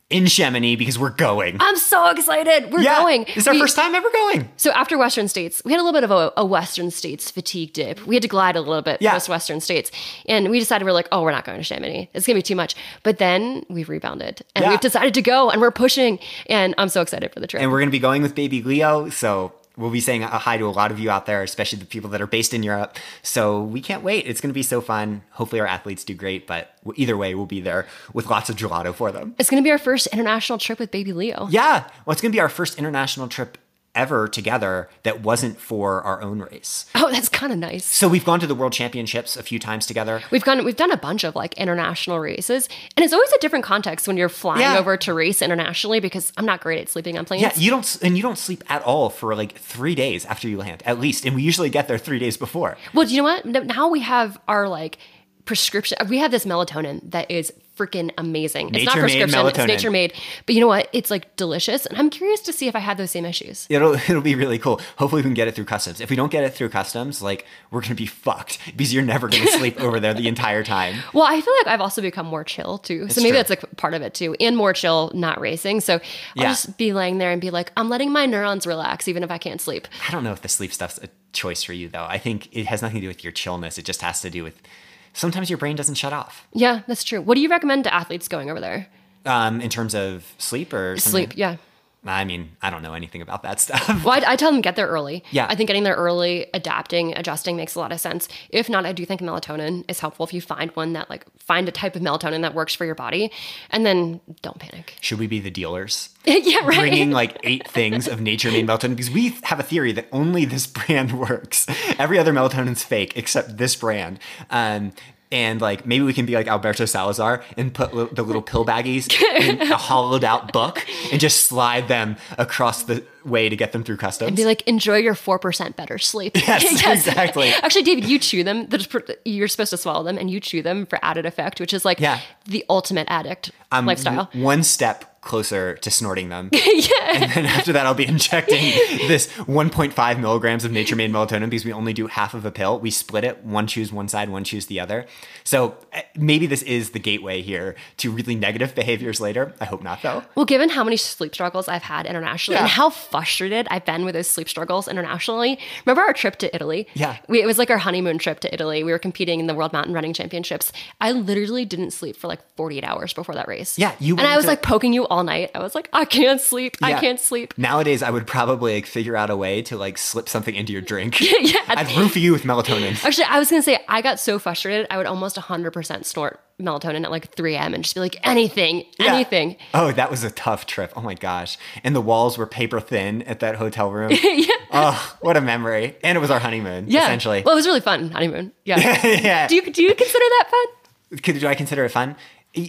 In Chamonix because we're going. I'm so excited. We're yeah, going. It's our We- first time ever going. So after Western States, we had a little bit of a, a Western States fatigue dip. We had to glide a little bit Yeah. post Western States, and we decided we're like, oh, we're not going to Chamonix. It's gonna be too much. But then we've rebounded, and Yeah. we've decided to go, and we're pushing. And I'm so excited for the trip. And we're going to be going with baby Leo. So we'll be saying a hi to a lot of you out there, especially the people that are based in Europe. So we can't wait. It's going to be so fun. Hopefully, our athletes do great. But either way, we'll be there with lots of gelato for them. it's gonna be our first international trip with baby Leo. Yeah. Well, it's going to be our first international trip ever together that wasn't for our own race. Oh, that's kind of nice. So we've gone to the world championships a few times together. We've gone, we've done a bunch of like international races, and it's always a different context when you're flying Yeah. over to race internationally because I'm not great at sleeping on planes. Yeah, you don't, and you don't sleep at all for like three days after you land, at least. And we usually get there three days before. Well, do you know what? Now we have our like prescription. We have this melatonin that is freaking amazing. It's not prescription. It's nature made. But you know what? It's like delicious, and I'm curious to see if I have those same issues. It'll (laughs) it'll be really cool. Hopefully, we can get it through customs. If we don't get it through customs, like we're gonna be fucked because you're never gonna sleep (laughs) over there the entire time. Well, I feel like I've also become more chill too. so maybe true. that's like part of it too, and more chill, not racing. So I'll Yeah. just be laying there and be like, I'm letting my neurons relax, even if I can't sleep. I don't know if the sleep stuff's a choice for you though. I think it has nothing to do with your chillness. It just has to do with sometimes your brain doesn't shut off. Yeah, that's true. What do you recommend to athletes going over there? Um, in terms of sleep or something? Sleep. Yeah. I mean, I don't know anything about that (laughs) stuff. Well, I, I tell them get there early. Yeah. I think getting there early, adapting, adjusting makes a lot of sense. If not, I do think melatonin is helpful if you find one that like find a type of melatonin that works for your body, and then don't panic. Should we be the dealers? (laughs) yeah, right. bringing like eight things of nature made melatonin because we have a theory that only this (laughs) brand works. Every other melatonin's fake except this brand. Um, and like maybe we can be like Alberto Salazar and put li- the little pill baggies in a (laughs) hollowed out book and just slide them across the way to get them through customs. And be like, enjoy your four percent better sleep. (laughs) (laughs) Yes, exactly. Actually, David, you chew them. They're just pr- You're supposed to swallow them, and you chew them for added effect, which is like Yeah. the ultimate addict I'm lifestyle. one step closer to snorting them. (laughs) yeah. And then after that, I'll be injecting this 1.5 milligrams of nature made melatonin because we only do half of a pill. We split it, one chews one side, one chews the other. So eh, maybe this is the gateway here to really negative behaviors later. I hope not, though. Well, given how many sleep struggles I've had internationally and Yeah. how frustrated I've been with those sleep struggles internationally, remember our trip to Italy? Yeah. We, it was like our honeymoon trip to Italy. We were competing in the World Mountain Running Championships. I literally didn't sleep for like 48 hours before that race. Yeah, you And I was to- like poking you all night. I was like, I can't sleep. I can't sleep. Nowadays, I would probably like figure out a way to like slip something into your drink. (laughs) yeah. I'd roofie you with melatonin. Actually, I was gonna say I got so frustrated. I would almost 100% snort melatonin at like 3 a.m. and just be like, anything, Yeah. anything. Oh, that was a tough trip. Oh my gosh. And the walls were paper thin at that hotel room. (laughs) yeah. Oh, what a memory. And it was our honeymoon, Yeah. essentially. Well, it was really fun honeymoon. (laughs) Yeah. yeah. do you do you consider that fun? Could, do I consider it fun?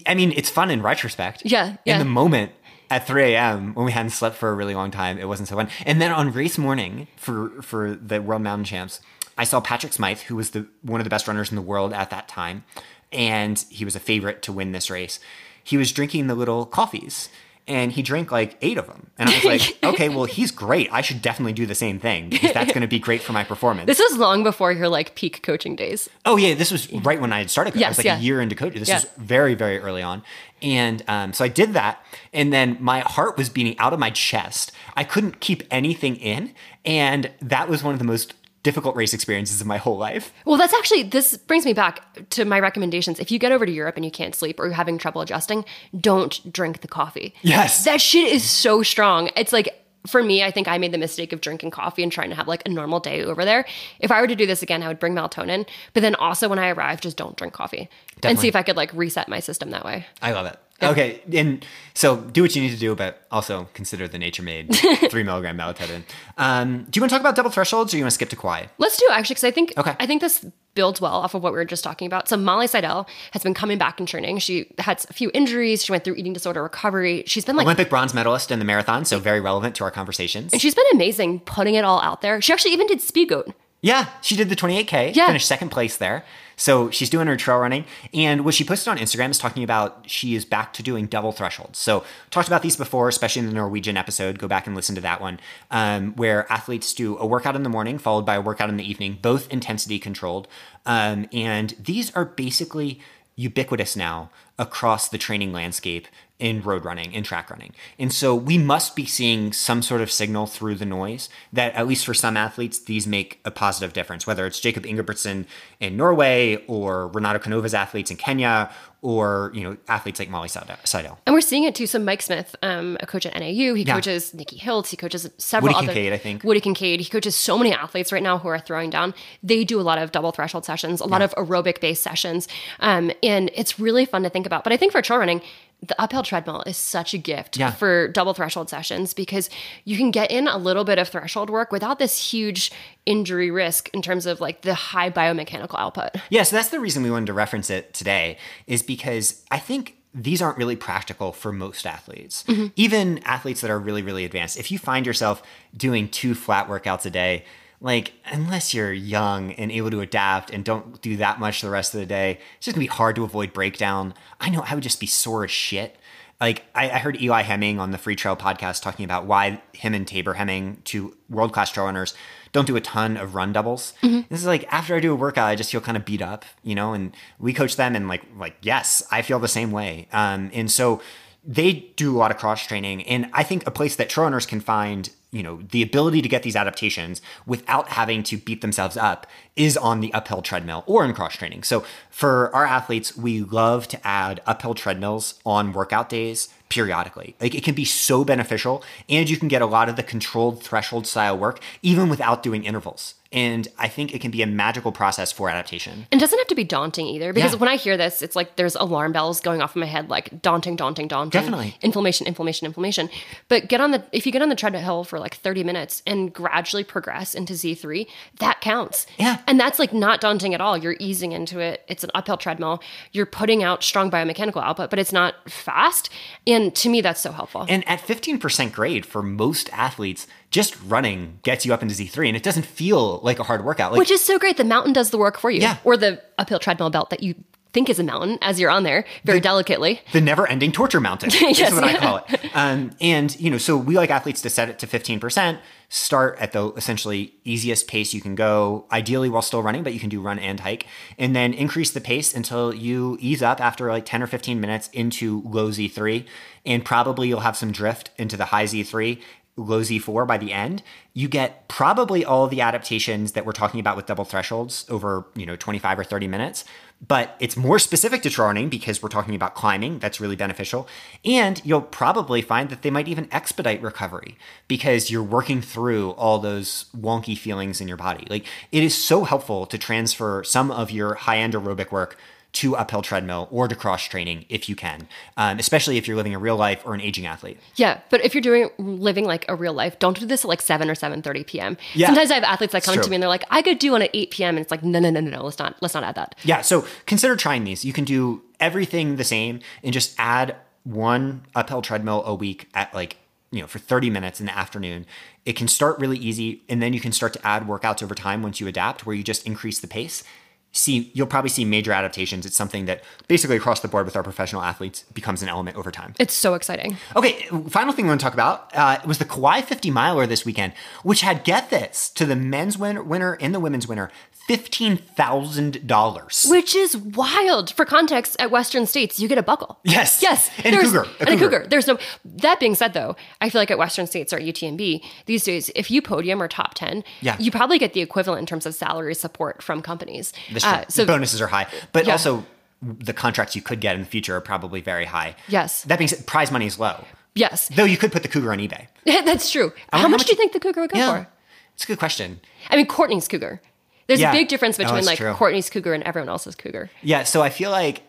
I mean, it's fun in retrospect. Yeah, yeah. In the moment at 3 a.m. when we hadn't slept for a really long time, it wasn't so fun. And then on race morning for for the World Mountain Champs, I saw Patrick Smyth, who was the one of the best runners in the world at that time, and he was a favorite to win this race. He was drinking the little coffees. And he drank like eight of them. And I was like, (laughs) okay, well, he's great. I should definitely do the same thing because that's going to be great for my performance. This was long before your like peak coaching days. Oh yeah, this was right when I had started. coaching. I Yes, was like yeah. a year into coaching. This Yeah. was very, very early on, and um, so I did that, and then my heart was beating out of my chest. I couldn't keep anything in, and that was one of the most difficult race experiences of my whole life. Well, that's actually this brings me back to my recommendations. If you get over to Europe and you can't sleep or you're having trouble adjusting, don't drink the coffee. Yes. That shit is so strong. It's like for me, I think I made the mistake of drinking coffee and trying to have like a normal day over there. If I were to do this again, I would bring melatonin. But then also when I arrive, just don't drink coffee and see if I could like reset my system that way. I love it. Okay, and so do what you need to do, but also consider the nature made (laughs) three milligram melatonin. Um, do you want to talk about double thresholds, or you want to skip to Kauai? Let's do actually because I think Okay. I think this builds well off of what we were just talking about. So Molly Seidel has been coming back and training. She had a few injuries. She went through eating disorder recovery. She's been like Olympic bronze medalist in the marathon, so very relevant to our conversations. And she's been amazing putting it all out there. She actually even did speed goat. Yeah, she did the 28K, Yeah. finished second place there. So she's doing her trail running. And what she posted on Instagram is talking about she is back to doing double thresholds. So talked about these before, especially in the Norwegian episode. Go back and listen to that one, um, where athletes do a workout in the morning followed by a workout in the evening, both intensity controlled. Um, and these are basically ubiquitous now across the training landscape in road running in track running. And so we must be seeing some sort of signal through the noise that at least for some athletes these make a positive difference whether it's Jakob Ingebrigtsen in Norway or Renato Canova's athletes in Kenya or you know athletes like Molly Seidel. And we're seeing it too. So Mike Smith, um, a coach at NAU, he Yeah. coaches Nikki Hiltz, he coaches several Woody other Kincaid, I think. Woody Kincaid. He coaches so many athletes right now who are throwing down. They do a lot of double threshold sessions, a lot of aerobic based sessions, um, and it's really fun to think about. But I think for trail running. The uphill treadmill is such a gift Yeah. for double threshold sessions because you can get in a little bit of threshold work without this huge injury risk in terms of like the high biomechanical output. Yeah, so that's the reason we wanted to reference it today, is because I think these aren't really practical for most athletes. Mm-hmm. Even athletes that are really, really advanced. If you find yourself doing two flat workouts a day, like, unless you're young and able to adapt and don't do that much the rest of the day, it's just gonna be hard to avoid breakdown. I know I would just be sore as shit. Like, I, I heard Eli Hemming on the Free Trail podcast talking about why him and Tabor Hemming, two world class trail runners, don't do a ton of run doubles. This is like after I do a workout, I just feel kind of beat up, you know. And we coach them, and like, like yes, I feel the same way. Um, and so they do a lot of cross training, and I think a place that trail runners can find, you know, the ability to get these adaptations without having to beat themselves up is on the uphill treadmill or in cross training. So for our athletes, we love to add uphill treadmills on workout days periodically. Like it can be so beneficial and you can get a lot of the controlled threshold style work even without doing intervals. And I think it can be a magical process for adaptation. And doesn't have to be daunting either, because Yeah. when I hear this, it's like there's alarm bells going off in my head, like daunting, daunting, daunting. Definitely. Inflammation, inflammation, inflammation. But get on the, if you get on the treadmill for like 30 minutes and gradually progress into Z3, that counts. Yeah. And that's like not daunting at all. You're easing into it. It's an uphill treadmill. You're putting out strong biomechanical output, but it's not fast. And to me, that's so helpful. And at 15% grade for most athletes, just running gets you up into Z3 and it doesn't feel like a hard workout. Like Which is so great. The mountain does the work for you. Yeah. Or the uphill treadmill belt that you think is a mountain as you're on there very delicately. the never-ending torture mountain Yes, (laughs) is what I call it. Um, and you know, so we like athletes to set it to 15%, start at the essentially easiest pace you can go, ideally while still running, but you can do run and hike, and then increase the pace until you ease up after like 10 or 15 minutes into low Z3, and probably you'll have some drift into the high Z3 low Z4 by the end, you get probably all the adaptations that we're talking about with double thresholds over, you know, 25 or 30 minutes. But it's more specific to trail running because we're talking about climbing. That's really beneficial. And you'll probably find that they might even expedite recovery because you're working through all those wonky feelings in your body. Like it is so helpful to transfer some of your high end aerobic work to uphill treadmill or to cross training if you can, um, especially if you're living a real life or an aging athlete. Yeah, but if you're doing living like a real life, don't do this at like seven or seven thirty p.m. Yeah. Sometimes I have athletes that come to me and they're like, "I could do one at eight p.m." and it's like, no, no, no, no, no. Let's not, let's not add that. Yeah, so consider trying these. You can do everything the same and just add one uphill treadmill a week at like, you know, for 30 minutes in the afternoon. It can start really easy and then you can start to add workouts over time once you adapt where you just increase the pace. See, you'll probably see major adaptations. It's something that basically across the board with our professional athletes becomes an element over time. It's so exciting. Okay, final thing we want to talk about uh, was the Kauai 50 miler this weekend, which had, get this, to the men's winner, winner and the women's winner, $15,000. Which is wild. For context, at Western States, you get a buckle. Yes. Yes. And a cougar. A and a cougar. cougar. There's no. That being said, though, I feel like at Western States or UTMB these days, if you podium or top ten, Yeah. you probably get the equivalent in terms of salary support from companies. That's Uh, so bonuses are high, but Yeah. also the contracts you could get in the future are probably very high. Yes. That being said, prize money is low. yes, Though you could put the cougar on eBay. (laughs) that's true. How, how much much- do you think the cougar would go for? It's a good question. I mean, Courtney's cougar. There's Yeah. a big difference Oh, between like true. Courtney's cougar and everyone else's cougar. Yeah, so I feel like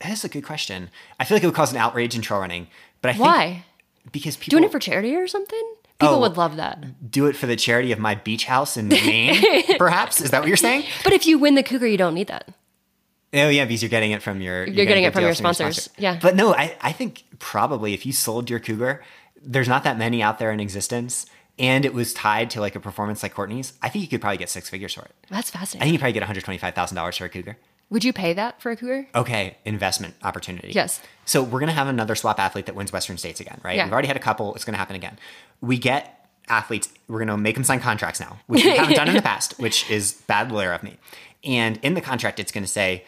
that's a good question. I feel like it would cause an outrage in trail running, but I think Why? because people Doing it for charity or something? People Oh. would love that. do it for the charity of my beach house in Maine, (laughs) perhaps. Is that what you're saying? But if you win the cougar, you don't need that. Oh yeah, because you're getting it from your You're getting a it from your sponsors. Yeah. But no, I, I think probably if you sold your cougar, there's not that many out there in existence, and it was tied to like a performance like Courtney's. I think you could probably get six figures for it. That's fascinating. I think you probably get one hundred twenty five thousand dollars for a cougar. Would you pay that for a cougar? Okay, investment opportunity. Yes. So we're gonna have another swap athlete that wins Western States again, right? Yeah. We've already had a couple. It's gonna happen again. We get athletes. We're gonna make them sign contracts now, which we haven't done in the (laughs) past, which is bad lawyer of me. And in the contract, it's gonna say,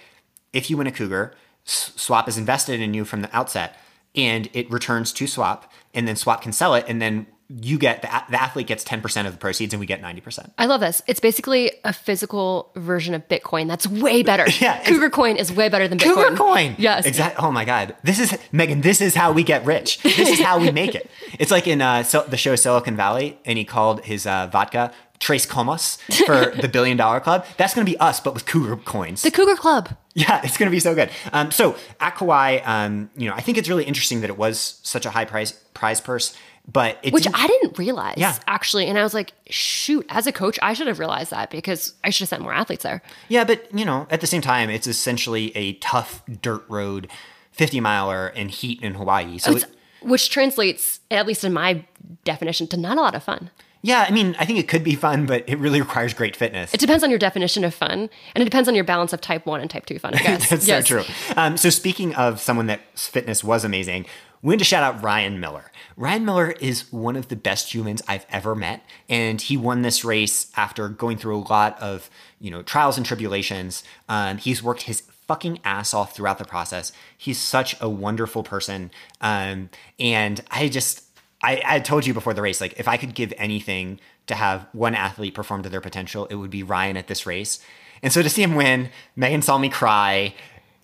if you win a cougar, Swap is invested in you from the outset, and it returns to Swap, and then Swap can sell it, and then you get the, the athlete gets ten percent of the proceeds, and we get ninety percent. I love this. It's basically a physical version of Bitcoin that's way better. (laughs) Yeah, Cougar Coin is way better than Bitcoin. Cougar coin. Yes. Exactly. Oh my God. This is Megan. This is how we get rich. This is how we make it. (laughs) It's like in uh, so, the show Silicon Valley, and he called his uh, vodka Tres Comas for (laughs) the Billion Dollar Club. That's going to be us, but with Cougar coins. The Cougar Club. Yeah, it's going to be so good. Um, so at Kauai, um, you know, I think it's really interesting that it was such a high prize prize purse, but it Which didn't- I didn't realize Yeah. actually. And I was like, shoot, as a coach, I should have realized that because I should have sent more athletes there. Yeah, but you know, at the same time, it's essentially a tough dirt road, fifty miler in heat in Hawaii. So It's, which translates, at least in my definition, to not a lot of fun. yeah, I mean, I think it could be fun, but it really requires great fitness. It depends on your definition of fun, and it depends on your balance of type one and type two fun, I (laughs) guess. That's Yes. so true. Um, so speaking of someone that fitness was amazing, we want to shout out Ryan Miller. Ryan Miller is one of the best humans I've ever met, and he won this race after going through a lot of you know trials and tribulations. Um, he's worked his fucking ass off throughout the process. He's such a wonderful person, um, and I just I, I told you before the race, like if I could give anything to have one athlete perform to their potential, it would be Ryan at this race. And so to see him win, Megan saw me cry.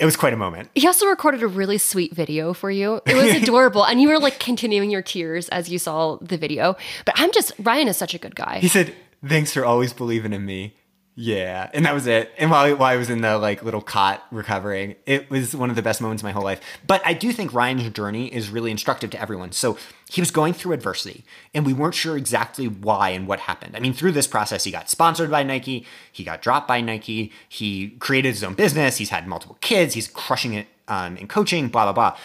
It was quite a moment. He also recorded a really sweet video for you. It was (laughs) adorable. and you were like continuing your tears as you saw the video. But I'm just, Ryan is such a good guy. He said, "Thanks for always believing in me." Yeah, and that was it. And while, while I was in the like little cot recovering, it was one of the best moments of my whole life. But I do think Ryan's journey is really instructive to everyone. So he was going through adversity, and we weren't sure exactly why and what happened. I mean, through this process, he got sponsored by Nike, he got dropped by Nike, he created his own business, he's had multiple kids, he's crushing it um, in coaching, blah blah blah.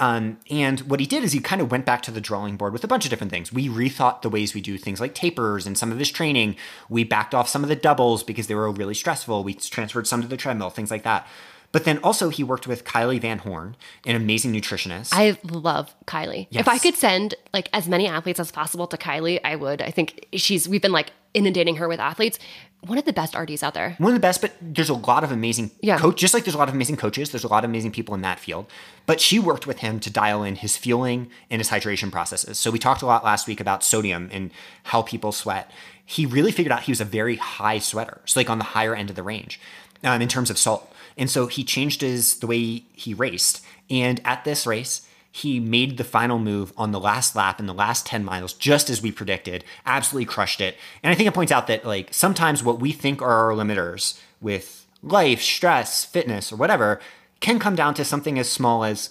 Um, and what he did is he kind of went back to the drawing board with a bunch of different things. We rethought the ways we do things like tapers and some of his training. We backed off some of the doubles because they were really stressful. We transferred some to the treadmill, things like that. But then also he worked with Kylee Van Horn, an amazing nutritionist. I love Kylee. Yes. If I could send like as many athletes as possible to Kylee, I would. I think she's we've been like inundating her with athletes. One of the best RDs out there. one of the best, but there's a lot of amazing Yeah. coach. Just like there's a lot of amazing coaches, there's a lot of amazing people in that field. But she worked with him to dial in his fueling and his hydration processes. So we talked a lot last week about sodium and how people sweat. He really figured out he was a very high sweater, so like on the higher end of the range um, in terms of salt. And so he changed his the way he raced. And at this race, he made the final move on the last lap in the last 10 miles, just as we predicted, absolutely crushed it. And I think it points out that, like, sometimes what we think are our limiters with life, stress, fitness, or whatever can come down to something as small as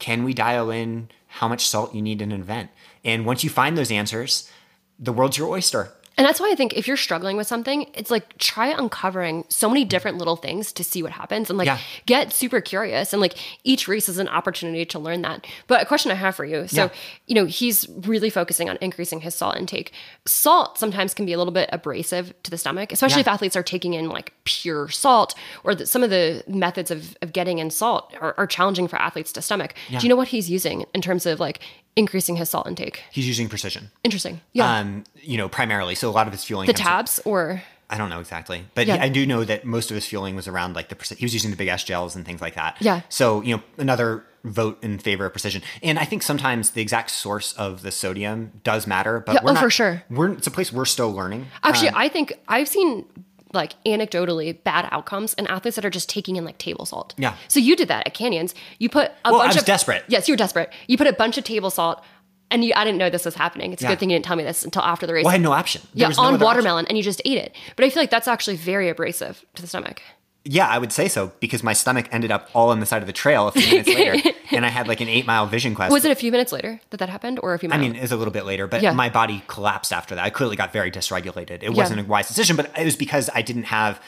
can we dial in how much salt you need in an event? And once you find those answers, the world's your oyster. And that's why I think if you're struggling with something, it's like try uncovering so many different little things to see what happens and like Yeah. get super curious. And like each race is an opportunity to learn that. But a question I have for you. So, Yeah. you know, he's really focusing on increasing his salt intake. Salt sometimes can be a little bit abrasive to the stomach, especially Yeah. if athletes are taking in like pure salt or that some of the methods of, of getting in salt are, are challenging for athletes to stomach. Do you know what he's using in terms of like increasing his salt intake? He's using precision. Interesting. Yeah. Um, you know, primarily. So a lot of his fueling the from- tabs or I don't know exactly, but Yeah. he, I do know that most of his fueling was around like the he was using the big S gels and things like that. Yeah. So you know another vote in favor of precision, and I think sometimes the exact source of the sodium does matter, but Yeah, we're oh, not, for sure. We're it's a place we're still learning. Actually, Um, I think I've seen like anecdotally bad outcomes and athletes that are just taking in like table salt. Yeah. So you did that at Canyons. You put a Well, I bunch was of desperate. Yes, you were desperate. You put a bunch of table salt, and you I didn't know this was happening. It's a good thing you didn't tell me this until after the race. well, I had no option. There yeah, was no on watermelon, and you just ate it. But I feel like that's actually very abrasive to the stomach. Yeah, I would say so because my stomach ended up all on the side of the trail a few minutes later, (laughs) and I had like an eight mile vision quest. Was it a few minutes later that that happened, or a few I mean, it was a little bit later, but Yeah. my body collapsed after that. I clearly got very dysregulated. It wasn't a wise decision, but it was because I didn't have.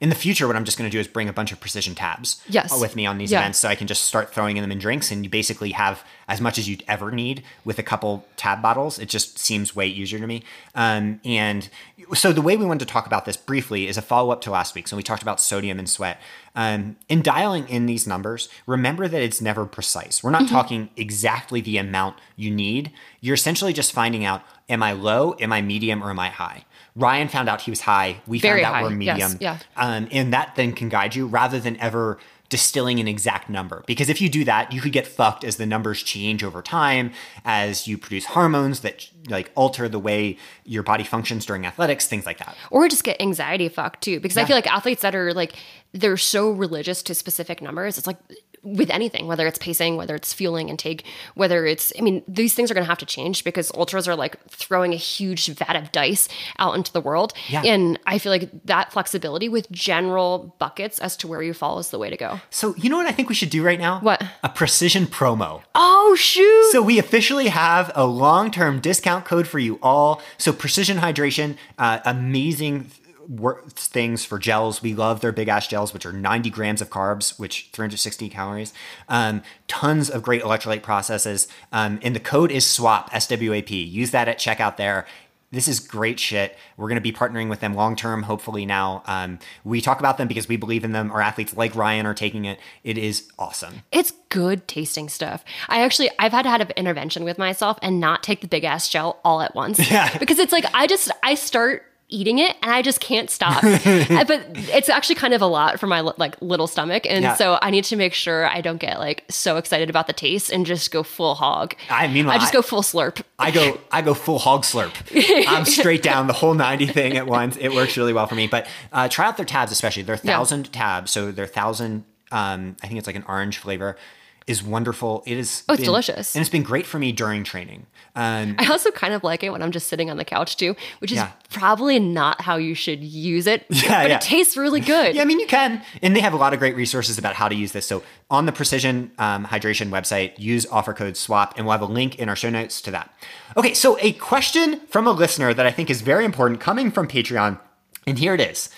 In the future, what I'm just going to do is bring a bunch of precision tabs Yes. with me on these Yeah. events, so I can just start throwing in them in drinks, and you basically have as much as you'd ever need with a couple tab bottles. It just seems way easier to me. Um, and so the way we wanted to talk about this briefly is a follow up to last week. So we talked about sodium and sweat. Um, in dialing in these numbers, remember that it's never precise. We're not Mm-hmm. talking exactly the amount you need. You're essentially just finding out: am I low, am I medium, or am I high? Ryan found out he was high. We Very found out high, we're yes, medium. yeah. Um, and that then can guide you rather than ever distilling an exact number. Because if you do that, you could get fucked as the numbers change over time, as you produce hormones that like alter the way your body functions during athletics, things like that. or just get anxiety fucked too because i feel like athletes that are like they're so religious to specific numbers it's like with anything whether it's pacing whether it's fueling intake whether it's i mean these things are going to have to change because ultras are like throwing a huge vat of dice out into the world Yeah. and i feel like that flexibility with general buckets as to where you fall is the way to go So, you know what I think we should do right now? What? A precision promo. oh shoot So we officially have a long-term discount code for you all. So Precision Hydration, uh, amazing things for gels. We love their big ass gels, which are 90 grams of carbs, which 360 calories. Um, tons of great electrolyte processes. Um, and the code is SWAP, S-W-A-P. Use that at checkout there. This is great shit. We're going to be partnering with them long term, hopefully now. Um, we talk about them because we believe in them. Our athletes like Ryan are taking it. It is awesome. It's good tasting stuff. I actually I've had to have an intervention with myself and not take the big ass gel all at once. (laughs) Yeah. Because it's like I just I start eating it and I just can't stop. (laughs) But it's actually kind of a lot for my like little stomach and Yeah. so I need to make sure I don't get like so excited about the taste and just go full hog. I mean, I just I- go full slurp. I go I go full hog slurp. (laughs) I'm straight down the whole 90 thing at once. It works really well for me. But uh, try out their tabs, especially their Yeah. thousand tabs. So their thousand, um, I think it's like an orange flavor, is wonderful. It is. Oh, it's been- delicious. and it's been great for me during training. Um, I also kind of like it when I'm just sitting on the couch too, which is Yeah. probably not how you should use it. (laughs) Yeah, but yeah. it tastes really good. Yeah, I mean, you can. And they have a lot of great resources about how to use this. So on the Precision um, Hydration website, use offer code SWAP, and we'll have a link in our show notes to that. Okay, so a question from a listener that I think is very important coming from Patreon. And here it is.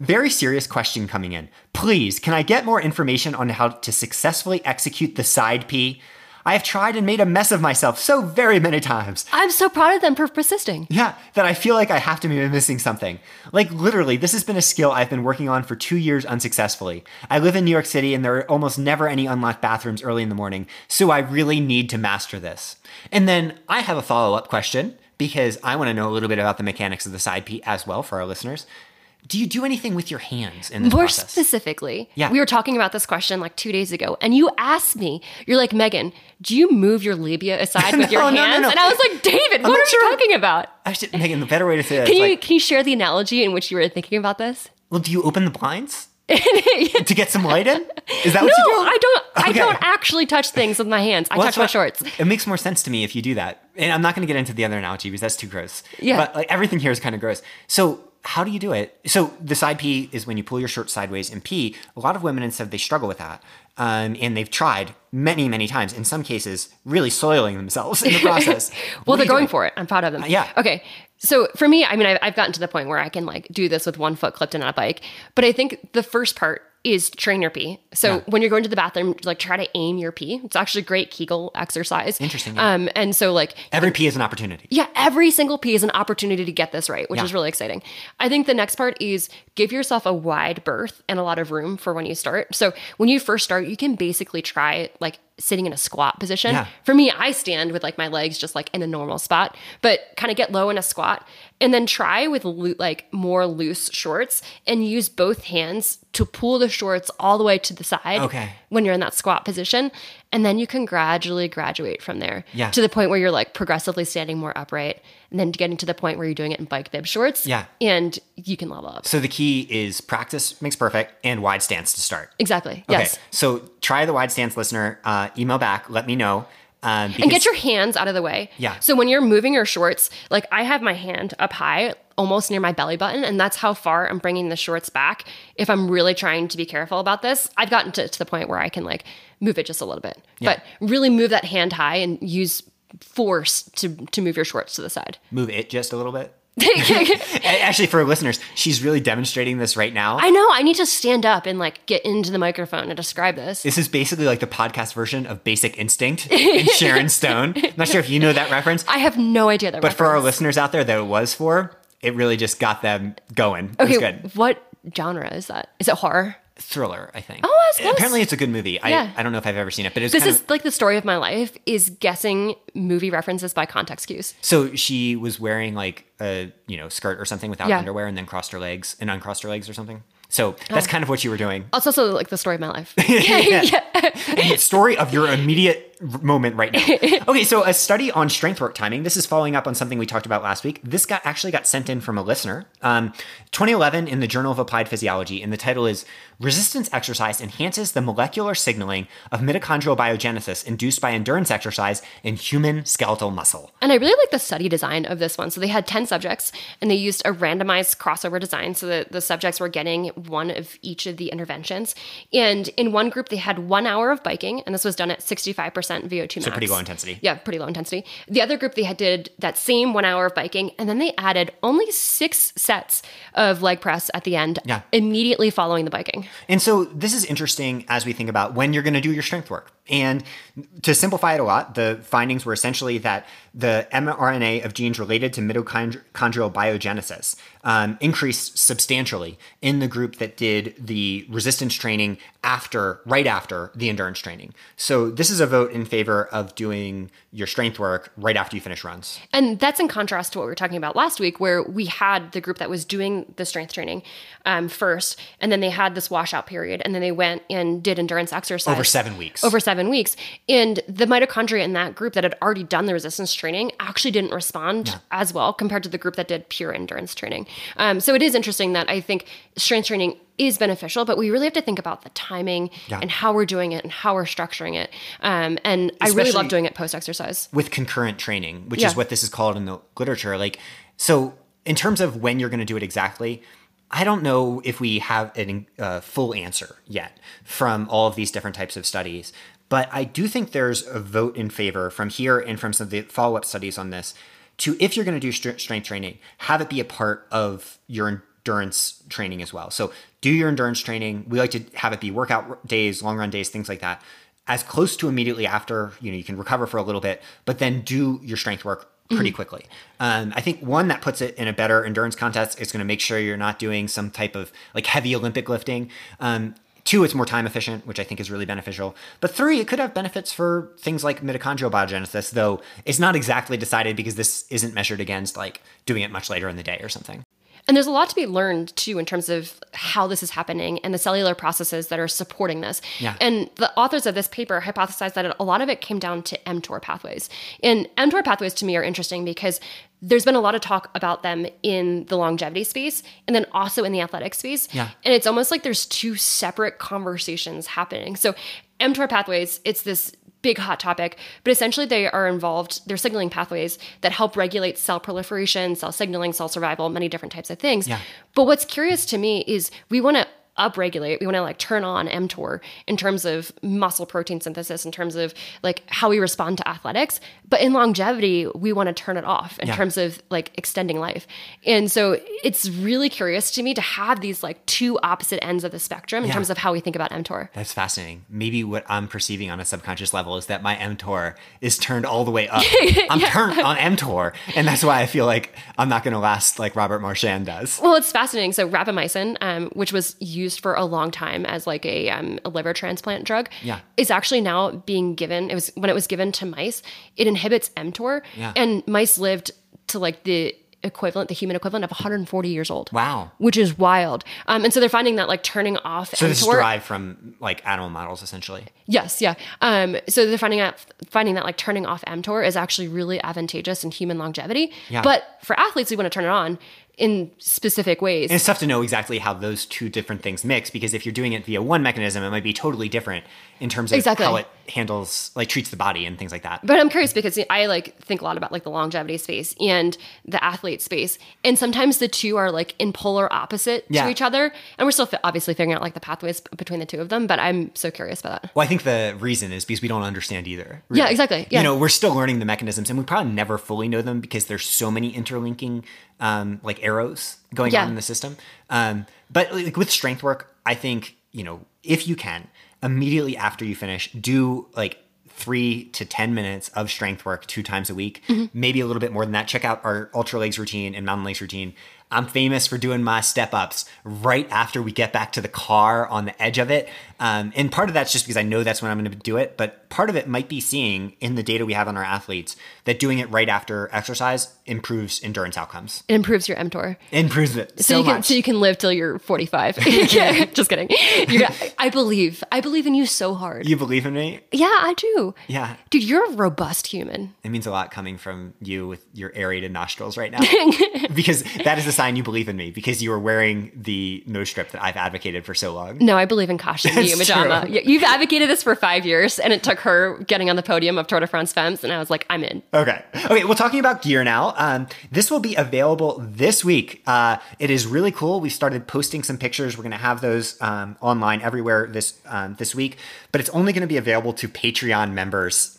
Very serious question coming in. Please, can I get more information on how to successfully execute the side P? I have tried and made a mess of myself so very many times. I'm so proud of them for persisting. Yeah, that I feel like I have to be missing something. Like, literally, this has been a skill I've been working on for two years unsuccessfully. I live in New York City and there are almost never any unlocked bathrooms early in the morning, so I really need to master this. And then I have a follow up question because I want to know a little bit about the mechanics of the side P as well for our listeners. Do you do anything with your hands in this More process? specifically, Yeah. we were talking about this question like two days ago, and you asked me, you're like, Megan, do you move your labia aside (laughs) with your hands? no, no, no. And I was like, David, what are sure. you talking about? Actually, Megan, the better way to say that Can is you like, can you share the analogy in which you were thinking about this? well, do you open the blinds (laughs) to get some light in? Is that what No, you do? I don't. I don't actually touch things with my hands. I Well, touch my shorts. It makes more sense to me if you do that. And I'm not going to get into the other analogy because that's too gross. Yeah. But like everything here is kind of gross. So how do you do it? So the side pee is when you pull your shirt sideways and pee. A lot of women said they struggle with that. Um, and they've tried many, many times. In some cases, really soiling themselves in the (laughs) process. Well, they're going for it. I'm proud of them. yeah. Okay. So for me, I mean, I've, I've gotten to the point where I can like do this with one foot clipped in on a bike. But I think the first part is train your pee. So Yeah. when you're going to the bathroom, like try to aim your pee. It's actually a great Kegel exercise. Interesting, yeah. Um, and so like Every pee is an opportunity. yeah, every single pee is an opportunity to get this right, which Yeah. is really exciting. I think the next part is give yourself a wide berth and a lot of room for when you start. So when you first start, you can basically try like sitting in a squat position. Yeah. For me, I stand with like my legs just like in a normal spot, but kind of get low in a squat and then try with loo- like more loose shorts and use both hands to pull the shorts all the way to the side Okay. when you're in that squat position. And then you can gradually graduate from there Yeah. to the point where you're like progressively standing more upright and then getting to the point where you're doing it in bike bib shorts. Yeah. And you can level up. So the key is practice makes perfect and wide stance to start. Exactly. Okay. Yes. So try the wide stance listener. Uh, email back. Let me know. Um, And get your hands out of the way. Yeah. So when you're moving your shorts, like I have my hand up high, almost near my belly button, and that's how far I'm bringing the shorts back. If I'm really trying to be careful about this, I've gotten to, to the point where I can like move it just a little bit, but really move that hand high and use force to to move your shorts to the side. move it just a little bit. (laughs) Actually, for listeners, she's really demonstrating this right now. I know I need to stand up and like get into the microphone and describe this. this is basically like the podcast version of Basic Instinct and Sharon Stone. I'm not sure if you know that reference, I have no idea that. but for our listeners out there that it was for, it really just got them going. It was okay, good. what genre is that? Is it horror? Thriller, I think. Oh, that's. Apparently, it's a good movie. I, Yeah. I don't know if I've ever seen it, but it's This kind is of. like the story of my life is guessing movie references by context cues. So she was wearing like a you know skirt or something without Yeah. underwear, and then crossed her legs and uncrossed her legs or something. So that's oh. kind of what you were doing. It's also like the story of my life. (laughs) (laughs) And the story of your immediate moment right now. (laughs) Okay, so a study on strength work timing. This is following up on something we talked about last week. This got actually got sent in from a listener. Um, 2011 in the Journal of Applied Physiology, and the title is "Resistance Exercise Enhances the Molecular Signaling of Mitochondrial Biogenesis Induced by Endurance Exercise in Human Skeletal Muscle." And I really like the study design of this one. So they had 10 subjects and they used a randomized crossover design so that the subjects were getting one of each of the interventions. And in one group, they had one hour of biking, and this was done at 65% VO2 max. So pretty low intensity. Yeah, pretty low intensity. The other group, they had did that same one hour of biking, and then they added only six sets of leg press at the end Yeah. immediately following the biking. And so this is interesting as we think about when you're going to do your strength work. And to simplify it a lot, the findings were essentially that the mRNA of genes related to mitochondrial biogenesis um, increased substantially in the group that did the resistance training after, right after the endurance training. So this is a vote in favor of doing your strength work right after you finish runs. And that's in contrast to what we were talking about last week, where we had the group that was doing the strength training um, first, and then they had this washout period, and then they went and did endurance exercise Over seven weeks. Over seven weeks, and the mitochondria in that group that had already done the resistance training actually didn't respond as well compared to the group that did pure endurance training. Um, so it is interesting that I think strength training is beneficial, but we really have to think about the timing Yeah. and how we're doing it and how we're structuring it. Um, and I really love doing it post exercise. with concurrent training, which Yeah. is what this is called in the literature. Like, so in terms of when you're going to do it exactly, I don't know if we have a uh, full answer yet from all of these different types of studies. But I do think there's a vote in favor from here and from some of the follow up studies on this to if you're going to do str- strength training, have it be a part of your endurance training as well. So do your endurance training. We like to have it be workout days, long run days, things like that. As close to immediately after, you know, you can recover for a little bit, but then do your strength work pretty quickly. Um, I think one that puts it in a better endurance contest is going to make sure you're not doing some type of like heavy Olympic lifting. Um, Two, it's more time efficient, which I think is really beneficial. But three, it could have benefits for things like mitochondrial biogenesis, though it's not exactly decided because this isn't measured against like doing it much later in the day or something. And there's a lot to be learned too in terms of how this is happening and the cellular processes that are supporting this. Yeah. And the authors of this paper hypothesized that a lot of it came down to mTOR pathways. And mTOR pathways to me are interesting because there's been a lot of talk about them in the longevity space and then also in the athletic space. Yeah. And it's almost like there's two separate conversations happening. So mTOR pathways, it's this big hot topic, but essentially they are involved, they're signaling pathways that help regulate cell proliferation, cell signaling, cell survival, many different types of things. Yeah. But what's curious to me is we want to upregulate, we want to like turn on mTOR in terms of muscle protein synthesis, in terms of like how we respond to athletics. But in longevity, we want to turn it off in Yeah. terms of like extending life. And so it's really curious to me to have these like two opposite ends of the spectrum in Yeah. terms of how we think about mTOR. That's fascinating. Maybe what I'm perceiving on a subconscious level is that my mTOR is turned all the way up. (laughs) I'm turned on mTOR, and that's why I feel like I'm not going to last like Robert Marchand does. Well, it's fascinating. So rapamycin, um, which was used for a long time as like a, um, a liver transplant drug, Yeah. is actually now being given. It was when it was given to mice, it inhibits mTOR, Yeah. and mice lived to like the equivalent, the human equivalent of 140 years old. Wow. Which is wild. Um, and so they're finding that like turning off mTOR. So this is derived from like animal models, essentially. Yes, yeah. Um, so they're finding out finding that like turning off mTOR is actually really advantageous in human longevity. Yeah. But for athletes, we want to turn it on in specific ways. And it's tough to know exactly how those two different things mix because if you're doing it via one mechanism, it might be totally different in terms of Exactly. how it handles, like treats the body and things like that. But I'm curious because I like think a lot about like the longevity space and the athlete space, and sometimes the two are like in polar opposite Yeah. to each other. And we're still obviously figuring out like the pathways between the two of them. But I'm so curious about that. Well, I think the reason is because we don't understand either. Yeah, exactly. Yeah. You know, we're still learning the mechanisms, and we probably never fully know them because there's so many interlinking, um, like arrows going Yeah. on in the system. Um, but like with strength work, I think you know if you can immediately after you finish, do like three to 10 minutes of strength work two times a week, Mm-hmm. maybe a little bit more than that. Check out our ultra legs routine and mountain legs routine. I'm famous for doing my step ups right after we get back to the car on the edge of it. Um, and part of that's just because I know that's when I'm going to do it. But part of it might be seeing in the data we have on our athletes that doing it right after exercise improves endurance outcomes. It improves your mTOR. Improves it so, So, you can much. so you can live till you're 45. (laughs) (laughs) Yeah, Just kidding. You're, I believe. I believe in you so hard. you believe in me? yeah, I do. Yeah. Dude, you're a robust human. It means a lot coming from you with your aerated nostrils right now. (laughs) because that is a sign you believe in me because you are wearing the nose strip that I've advocated for so long. No, I believe in Kasia Niewiadoma. true. You've advocated this for five years, and it took her getting on the podium of Tour de France Femmes, and I was like, I'm in. Okay. Okay. Well, talking about gear now, um, this will be available this week. Uh, it is really cool. We started posting some pictures. We're going to have those um, online everywhere this um, this week, but it's only going to be available to Patreon members.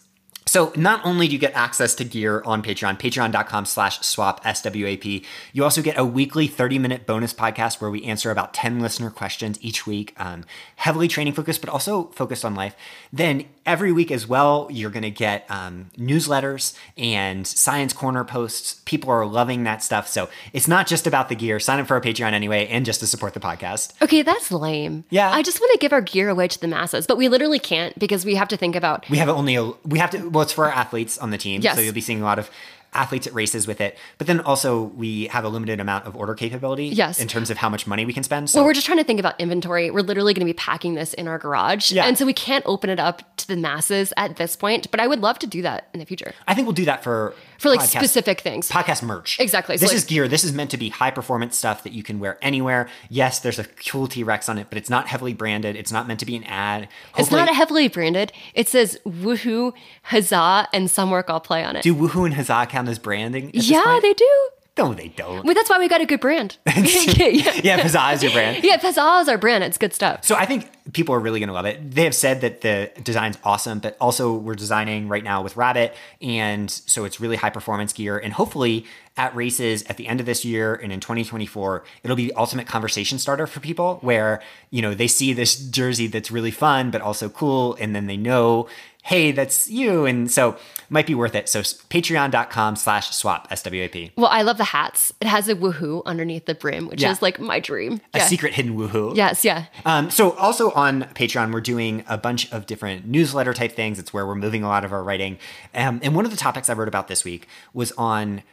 So not only do you get access to gear on Patreon, patreon.com slash swap SWAP, you also get a weekly 30 minute bonus podcast where we answer about 10 listener questions each week, um, heavily training focused, but also focused on life. Then every week as well, you're going to get um, newsletters and science corner posts. People are loving that stuff. So it's not just about the gear. Sign up for our Patreon anyway, and just to support the podcast. Okay, that's lame. Yeah. I just want to give our gear away to the masses, but we literally can't because we have to think about We have only a, we have to well it's for our athletes on the team. Yes. So you'll be seeing a lot of athletes at races with it. But then also we have a limited amount of order capability Yes. in terms of how much money we can spend. So Well, we're just trying to think about inventory. We're literally going to be packing this in our garage. Yeah. And so we can't open it up to the masses at this point, but I would love to do that in the future I think we'll do that for for like podcast- specific things. podcast merch. Exactly. So, This like- is gear. This is meant to be high performance stuff that you can wear anywhere. Yes, there's a cool T Rex on it, but it's not heavily branded. It's not meant to be an ad. It's not heavily branded. It says woohoo, huzzah, and some work I'll play on it. do Woohoo and Huzzah count as branding? yeah, they do. No, they don't. Well, that's why we got a good brand. (laughs) (laughs) yeah, yeah, Huzzah is your brand. (laughs) yeah, huzzah is our brand. It's good stuff. So I think people are really going to love it. They have said that the design's awesome, but also we're designing right now with Rabbit, and so it's really high performance gear. And hopefully, at races at the end of this year and in 2024, it'll be the ultimate conversation starter for people, where you know they see this jersey that's really fun but also cool, and then they know, hey, that's you, and so might be worth it. So Patreon.com/slash swap swap Well, I love the hats. It has a woohoo underneath the brim, which Yeah. is like my dream. a Yeah. secret hidden woohoo. Yes, yeah. Um, so also on Patreon, we're doing a bunch of different newsletter type things. It's where we're moving a lot of our writing. Um, and one of the topics I wrote about this week was on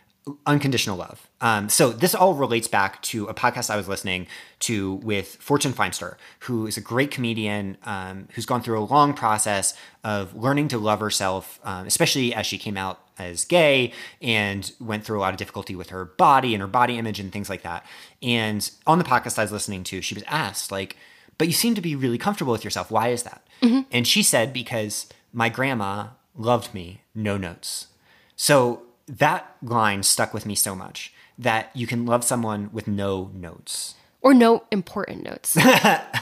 unconditional love. Um, so this all relates back to a podcast I was listening to with Fortune Feimster, who is a great comedian um, who's gone through a long process of learning to love herself, um, especially as she came out as gay and went through a lot of difficulty with her body and her body image and things like that. And on the podcast I was listening to, she was asked like, but you seem to be really comfortable with yourself. Why is that? And she said, because my grandma loved me, no notes. So that line stuck with me so much that you can love someone with no notes. Or no important notes. (laughs) and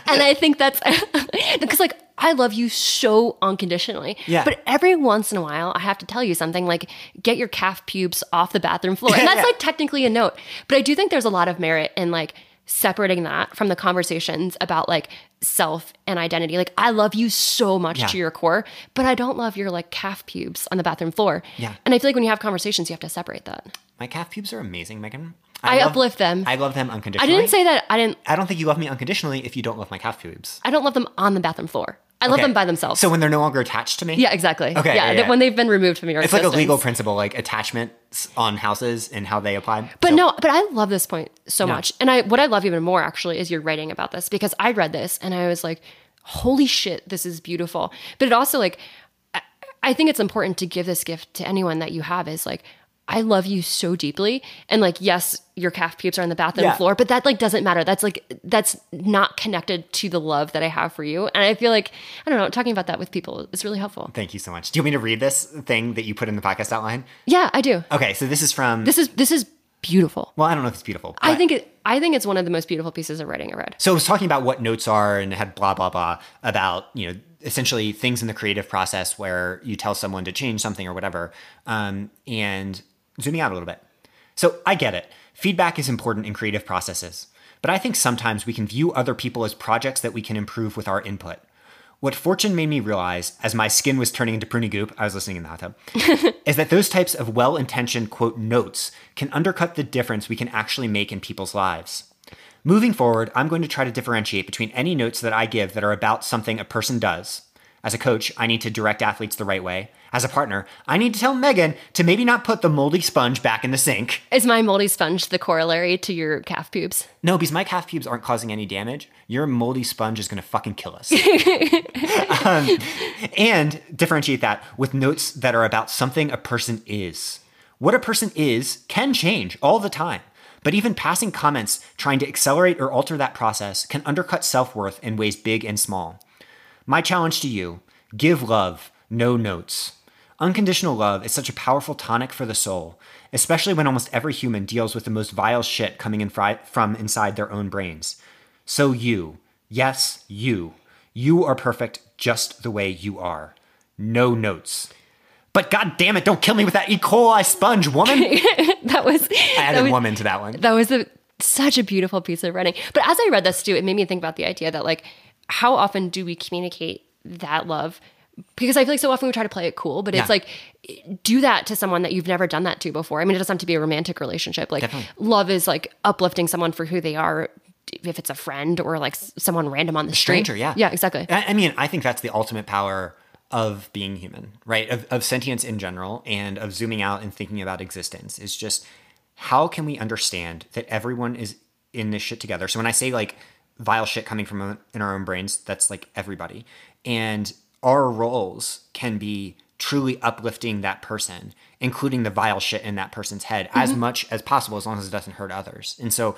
I think that's (laughs) because, like, I love you so unconditionally. Yeah. But every once in a while, I have to tell you something like, get your calf pubes off the bathroom floor. And (laughs) that's like technically a note. But I do think there's a lot of merit in like separating that from the conversations about like self and identity. Like, I love you so much Yeah. to your core, but I don't love your like calf pubes on the bathroom floor. Yeah. And I feel like when you have conversations, you have to separate that. My calf pubes are amazing, Megan. I love- uplift them. I love them unconditionally. I didn't say that I didn't I don't think you love me unconditionally if you don't love my calf pubes. I don't love them on the bathroom floor. I love Okay. them by themselves. So when they're no longer attached to me? yeah, exactly. Okay, Yeah, yeah, yeah. when they've been removed from your It's like a legal principle, like attachments on houses and how they apply. But So- no, but I love this point so Yeah. much. And I what I love even more actually is you're writing about this because I read this and I was like, holy shit, this is beautiful. But it also like I, I think it's important to give this gift to anyone that you have is like I love you so deeply. And like, yes, your calf pubes are on the bathroom Yeah. floor, but that like doesn't matter. That's like that's not connected to the love that I have for you. And I feel like, I don't know, talking about that with people is really helpful. Thank you so much. Do you want me to read this thing that you put in the podcast outline? Yeah, I do. Okay, so this is from. This is this is beautiful. well, I don't know if it's beautiful. I think it I think it's one of the most beautiful pieces of writing I read. So I was talking about what notes are and had blah blah blah about you know essentially things in the creative process where you tell someone to change something or whatever. Um, and zooming out a little bit. So I get it. Feedback is important in creative processes, but I think sometimes we can view other people as projects that we can improve with our input. What fortune made me realize as my skin was turning into pruny goop, I was listening in the hot tub, (laughs) is that those types of well intentioned, quote, notes can undercut the difference we can actually make in people's lives. Moving forward, I'm going to try to differentiate between any notes that I give that are about something a person does. As a coach, I need to direct athletes the right way. As a partner, I need to tell Megan to maybe not put the moldy sponge back in the sink. Is my moldy sponge the corollary to your calf pubes? No, because my calf pubes aren't causing any damage. Your moldy sponge is going to fucking kill us. (laughs) um, and differentiate that with notes that are about something a person is. What a person is can change all the time. But even passing comments trying to accelerate or alter that process can undercut self worth in ways big and small. My challenge to you give love, no notes. Unconditional love is such a powerful tonic for the soul, especially when almost every human deals with the most vile shit coming in fri- from inside their own brains. So, you, yes, you, you are perfect just the way you are. No notes. But god damn it, don't kill me with that E. coli sponge, woman. (laughs) that was I added was, woman to that one. that was a, such a beautiful piece of writing. But as I read this too, it made me think about the idea that like how often do we communicate that love? Because I feel like so often we try to play it cool, but it's Yeah. like do that to someone that you've never done that to before. I mean, it doesn't have to be a romantic relationship. Like Definitely. love is like uplifting someone for who they are, if it's a friend or like someone random on the street. stranger, yeah. yeah, exactly. I, I mean, I think that's the ultimate power of being human, right? Of, of sentience in general and of zooming out and thinking about existence is just how can we understand that everyone is in this shit together? So when I say like vile shit coming from in our own brains, that's like everybody. And our roles can be truly uplifting that person, including the vile shit in that person's head as mm-hmm. much as possible, as long as it doesn't hurt others. And so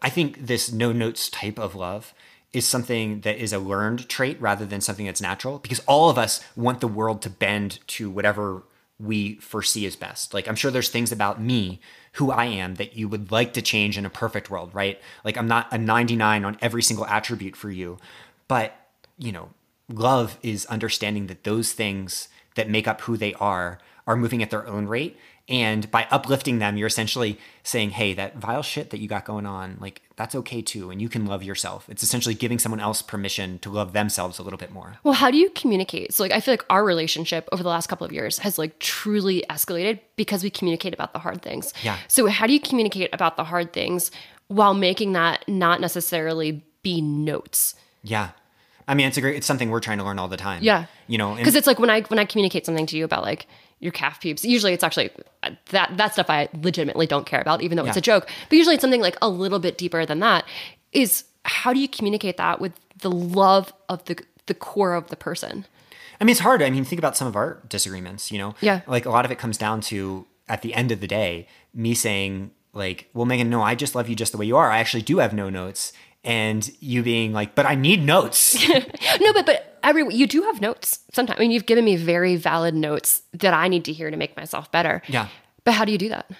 I think this no notes type of love is something that is a learned trait rather than something that's natural because all of us want the world to bend to whatever we foresee as best. Like, I'm sure there's things about me, who I am, that you would like to change in a perfect world, right? Like, I'm not a 99 on every single attribute for you. But, you know, love is understanding that those things that make up who they are are moving at their own rate. And by uplifting them, you're essentially saying, hey, that vile shit that you got going on, like, that's okay too. And you can love yourself. It's essentially giving someone else permission to love themselves a little bit more. Well, how do you communicate? So, like, I feel like our relationship over the last couple of years has like truly escalated because we communicate about the hard things. Yeah. So, how do you communicate about the hard things while making that not necessarily be notes? Yeah. I mean, it's a great, it's something we're trying to learn all the time. Yeah. You know, Because it's like when I when I communicate something to you about like your calf pubes, usually it's actually uh, that that stuff I legitimately don't care about, even though it's a joke. But usually it's something like a little bit deeper than that. Is how do you communicate that with the love of the the core of the person? I mean, it's hard. I mean, think about some of our disagreements, you know? Yeah. Like a lot of it comes down to, at the end of the day, me saying, like, well, Megan, no, I just love you just the way you are. I actually do have no notes. And you being like, but I need notes. (laughs) No, but but every you do have notes. Sometimes I mean you've given me very valid notes that I need to hear to make myself better. Yeah. But how do you do that?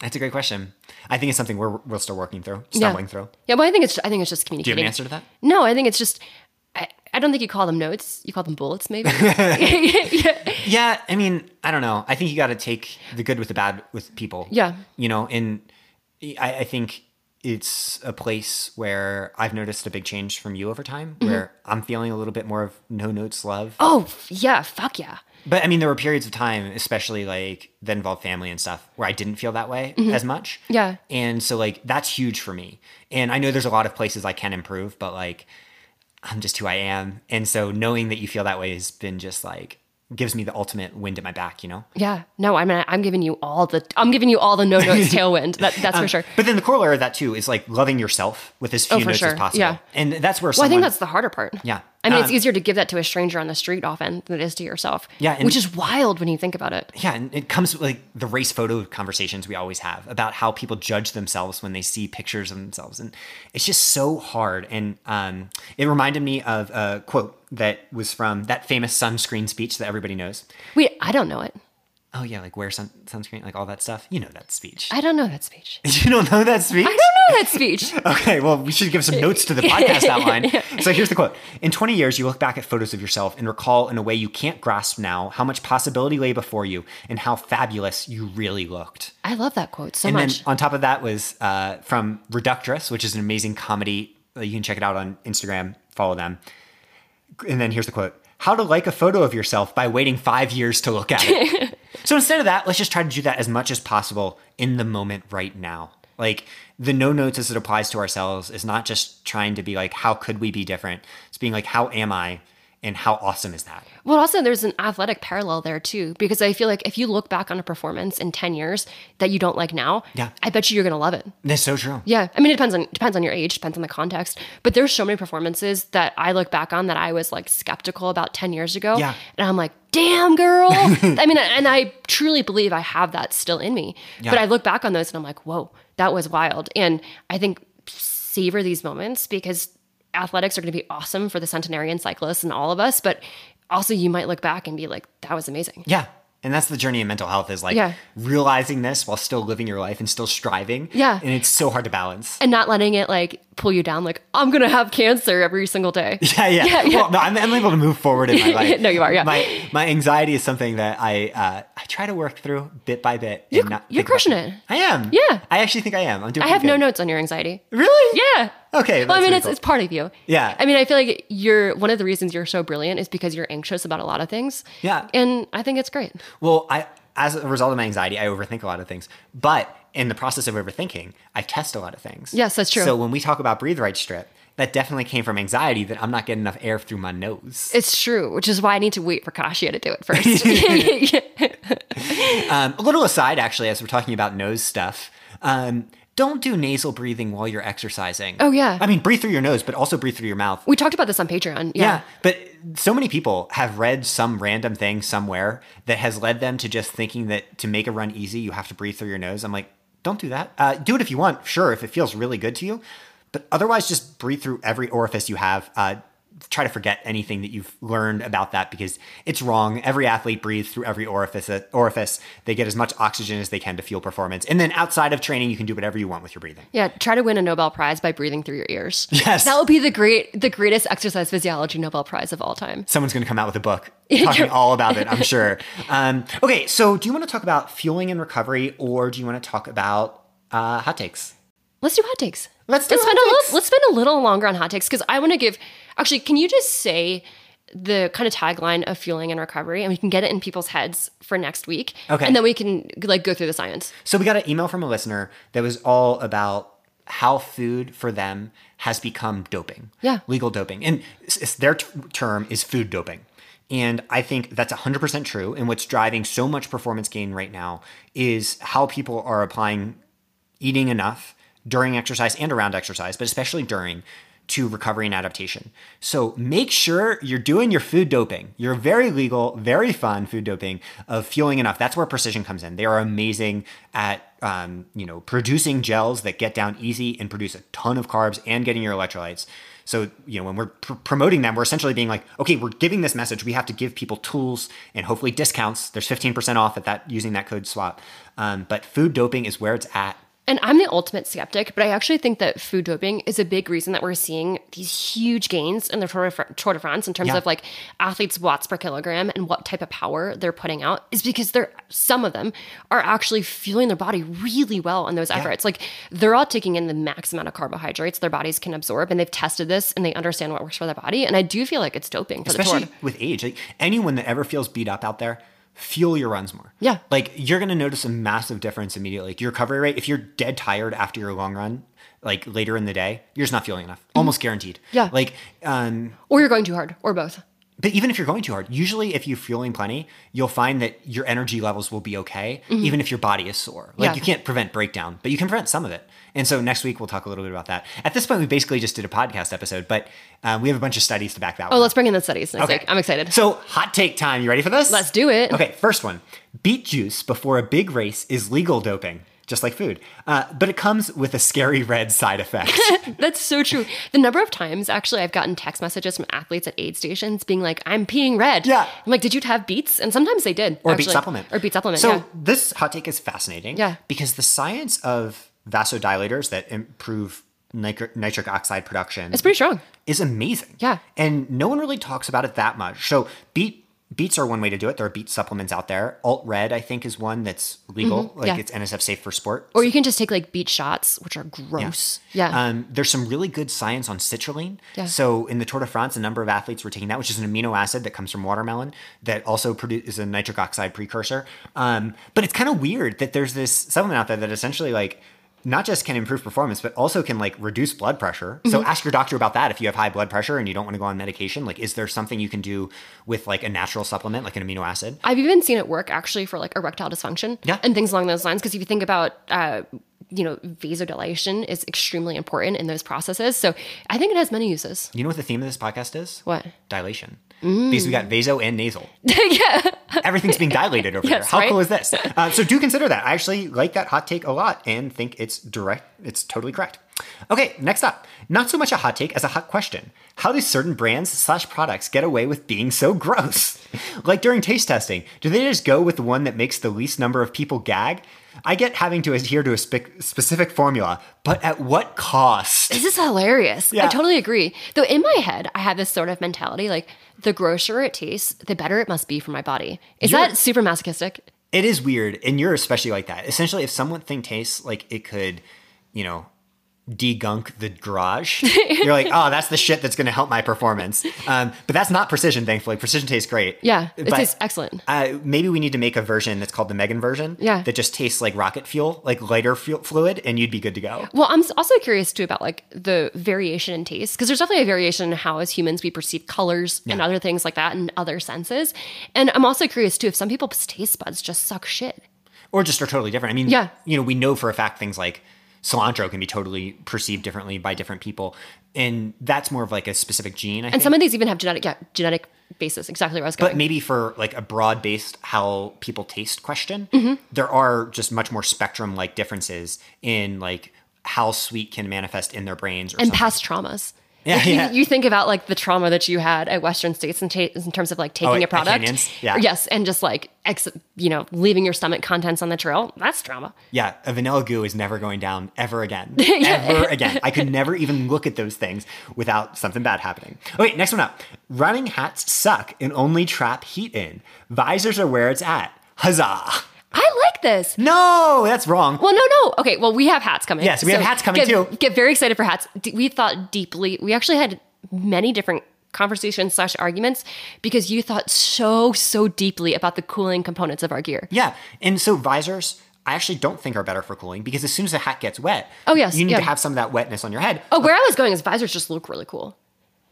That's a great question. I think it's something we're, we're still working through, stumbling yeah. through. Yeah, well, I think it's I think it's just Do you have communicating. an answer to that? No, I think it's just. I, I don't think you call them notes. You call them bullets, maybe. (laughs) (laughs) Yeah, I mean, I don't know. I think you got to take the good with the bad with people. Yeah. You know, and I, I think it's a place where I've noticed a big change from you over time, mm-hmm. where I'm feeling a little bit more of no notes love. oh yeah, fuck yeah. But I mean, there were periods of time, especially like that involved family and stuff, where I didn't feel that way mm-hmm. as much. Yeah. And so, like, that's huge for me. And I know there's a lot of places I can improve, but like, I'm just who I am. And so, knowing that you feel that way has been just like, gives me the ultimate wind at my back, you know? Yeah. No, I mean I'm giving you all the I'm giving you all the no notes (laughs) tailwind. That that's for um, sure. But then the corollary of that too is like loving yourself with as oh, few Oh, notes sure. as possible. Yeah. And that's where Well, I think that's the harder part. Yeah. I mean, it's Um, easier to give that to a stranger on the street often than it is to yourself. Yeah, which is wild when you think about it. Yeah, and it comes with like the race photo conversations we always have about how people judge themselves when they see pictures of themselves, and it's just so hard. And um, it reminded me of a quote that was from that famous sunscreen speech that everybody knows. Wait, I don't know it. Oh yeah, like wear sun- sunscreen, like all that stuff. You know that speech. I don't know that speech. (laughs) you don't know that speech? I don't know that speech. (laughs) Okay, well, we should give some notes to the podcast (laughs) outline. So here's the quote In 20 years, you look back at photos of yourself and recall in a way you can't grasp now how much possibility lay before you and how fabulous you really looked. I love that quote so and much. And then on top of that was uh, from Reductress, which is an amazing comedy. Uh, You can check it out on Instagram, follow them. and then here's the quote how to like a photo of yourself by waiting five years to look at it. So instead of that, let's just try to do that as much as possible in the moment right now. Like the no notes as it applies to ourselves is not just trying to be like, how could we be different? It's being like, how am I? And how awesome is that? Well, also, there's an athletic parallel there too, because I feel like if you look back on a performance in 10 years that you don't like now, Yeah. I bet you you're to love it. That's so true. Yeah, I mean it depends on depends on your age, depends on the context. But there's so many performances that I look back on that I was like skeptical about ten years ago, Yeah. and I'm like, damn girl. (laughs) I mean, and I truly believe I have that still in me. But I look back on those and I'm like, whoa, that was wild. And I think savor these moments because athletics are going to be awesome for the centenarian cyclists and all of us. But also, you might look back and be like, that was amazing. Yeah. And that's the journey of mental health is like Yeah. realizing this while still living your life and still striving. Yeah. And it's so hard to balance. And not letting it like pull you down, like, I'm going to have cancer every single day. (laughs) Yeah, yeah. Yeah, yeah. Well, no, I'm, I'm able to move forward in my (laughs) life. No, you are, yeah. My my anxiety is something that I uh, I try to work through bit by bit. You're- and not you're crushing it. it. I am. Yeah. I actually think I am. I'm doing. I have pretty no notes on your anxiety. Really? Yeah. Okay. Well, I mean, really it's, cool. it's part of you. Yeah. I mean, I feel like you're one of the reasons you're so brilliant is because you're anxious about a lot of things. Yeah. And I think it's great. Well, I as a result of my anxiety, I overthink a lot of things. But in the process of overthinking, I test a lot of things. Yes, that's true. So when we talk about breathe right strip, that definitely came from anxiety that I'm not getting enough air through my nose. It's true, which is why I need to wait for Kasia to do it first. (laughs) (laughs) Um, a little aside, actually, as we're talking about nose stuff, um, don't do nasal breathing while you're exercising. Oh, yeah. I mean, breathe through your nose, but also breathe through your mouth. we talked about this on Patreon. Yeah. Yeah. but so many people have read some random thing somewhere that has led them to just thinking that to make a run easy, you have to breathe through your nose. I'm like, don't do that. Uh, do it if you want, sure, if it feels really good to you, but otherwise, just breathe through every orifice you have. Uh, try to forget anything that you've learned about that because it's wrong. Every athlete breathes through every orifice. Orifice. They get as much oxygen as they can to fuel performance, and then outside of training, you can do whatever you want with your breathing. Yeah, try to win a Nobel Prize by breathing through your ears. Yes. That would be the great the greatest exercise physiology Nobel Prize of all time. someone's going to come out with a book (laughs) talking all about it, I'm sure. Um, okay, so do you want to talk about fueling and recovery, or do you want to talk about uh, hot takes? Let's do hot takes. Let's do let's hot spend a takes. little let's spend a little longer on hot takes because I want to give actually can you just say the kind of tagline of fueling and recovery and we can get it in people's heads for next week. Okay. And then we can like go through the science. So we got an email from a listener that was all about how food for them has become doping. Yeah. Legal doping. And s- s- their t- term is food doping. And I think that's 100% true. And what's driving so much performance gain right now is how people are applying eating enough during exercise and around exercise, but especially during to recovery and adaptation. So make sure you're doing your food doping. Your very legal, very fun food doping of fueling enough. That's where precision comes in. They are amazing at um, you know producing gels that get down easy and produce a ton of carbs and getting your electrolytes. So, you know, when we're pr- promoting them, we're essentially being like, okay, we're giving this message. We have to give people tools and hopefully discounts. There's 15% off at that using that code swap. Um, but food doping is where it's at. And I'm the ultimate skeptic, but I actually think that food doping is a big reason that we're seeing these huge gains in the Tour de, Fr- Tour de France in terms Yeah. of like athletes' watts per kilogram and what type of power they're putting out is because they're some of them are actually fueling their body really well in those efforts. Like they're all taking in the max amount of carbohydrates their bodies can absorb, and they've tested this and they understand what works for their body. And I do feel like it's doping for especially the tour. with age. Like anyone that ever feels beat up out there, fuel your runs more. Yeah. Like you're gonna notice a massive difference immediately. Like your recovery rate, if you're dead tired after your long run, like later in the day, you're just not feeling enough. Almost guaranteed. Mm-hmm. Yeah. Like um Or you're going too hard, or both. but even if you're going too hard, usually if you're fueling plenty, you'll find that your energy levels will be okay, even if your body is sore. Like Mm-hmm. Yeah. you can't prevent breakdown, but you can prevent some of it. And so next week we'll talk a little bit about that. At this point, we basically just did a podcast episode, but um, we have a bunch of studies to back that Oh, one. let's bring in the studies next Okay. week. I'm excited. So, hot take time. You ready for this? Let's do it. Okay, first one. Beet juice before a big race is legal doping, just like food. Uh, but it comes with a scary red side effect. (laughs) That's so true. The number of times actually I've gotten text messages from athletes at aid stations being like, I'm peeing red. Yeah. I'm like, did you have beets? And sometimes they did. or actually. beet supplement. Or beet supplement. So, yeah. this hot take is fascinating. Yeah. Because the science of vasodilators that improve nitric, nitric oxide production It's pretty strong. is amazing. Yeah. And no one really talks about it that much. So beet beets are one way to do it. There are beet supplements out there. Alt Red, I think, is one that's legal. Like yeah. it's NSF safe for sport. Or you can just take like beet shots, which are gross. Yeah. Um, there's some really good science on citrulline. Yeah. So in the Tour de France, a number of athletes were taking that, which is an amino acid that comes from watermelon that also produces a nitric oxide precursor. Um, but it's kind of weird that there's this supplement out there that essentially like not just can improve performance, but also can like reduce blood pressure. So Mm-hmm. ask your doctor about that if you have high blood pressure and you don't want to go on medication. Like, is there something you can do with like a natural supplement, like an amino acid? I've even seen it work actually for like erectile dysfunction Yeah. and things along those lines. Because if you think about, uh, you know, vasodilation is extremely important in those processes. So I think it has many uses. You know what the theme of this podcast is? What? Dilation. Because we got vaso and nasal. (laughs) yeah. Everything's being dilated over (laughs) Yes, there. How right? cool is this? Uh, so do consider that. I actually like that hot take a lot and think it's direct. It's totally correct. Okay, next up. Not so much a hot take as a hot question. How do certain brands slash products get away with being so gross? (laughs) like during taste testing, do they just go with the one that makes the least number of people gag? I get having to adhere to a spe- specific formula, but at what cost? This is hilarious. Yeah. I totally agree. Though in my head, I have this sort of mentality like the grosser it tastes, the better it must be for my body. Is You're- that super masochistic? It is weird, and you're especially like that. Essentially, if someone thing tastes like it could, you know, degunk the garage, (laughs) you're like, oh, that's the shit that's going to help my performance. Um, but that's not precision, thankfully. Precision tastes great. Yeah, it But, tastes excellent. Uh, maybe we need to make a version that's called the Megan version. Yeah. That just tastes like rocket fuel, like lighter fuel, fluid, and you'd be good to go. Well, I'm also curious too about like the variation in taste because there's definitely a variation in how as humans we perceive colors and other things like that and other senses. And I'm also curious too if some people's taste buds just suck shit. Or just are totally different. I mean, Yeah. you know, we know for a fact things like cilantro can be totally perceived differently by different people. And that's more of like a specific gene. I And think. some of these even have genetic yeah, genetic basis. Exactly where I was going. but maybe for like a broad based how people taste question Mm-hmm. there are just much more spectrum like differences in like how sweet can manifest in their brains or and something. past traumas. Yeah, Like, you- yeah. You, think about like the trauma that you had at Western States in, ta- in terms of like oh, taking Oh, a product. Yeah. Yes, and just like ex- you know leaving your stomach contents on the trail. That's trauma. yeah a vanilla goo is never going down ever again (laughs) ever again i could never even look at those things without something bad happening okay next one up running hats suck and only trap heat in visors are where it's at huzzah I like this. no that's wrong Well, no, no. Okay, well, we have hats coming. Yes, we have hats coming get, too. Get very excited for hats. D- We thought deeply. We actually had many different conversations slash arguments because you thought so so deeply about the cooling components of our gear. Yeah. And so visors, I actually don't think are better for cooling because as soon as the hat gets wet, Oh, yes, you need yeah. to have some of that wetness on your head. Oh, where I was going is visors just look really cool.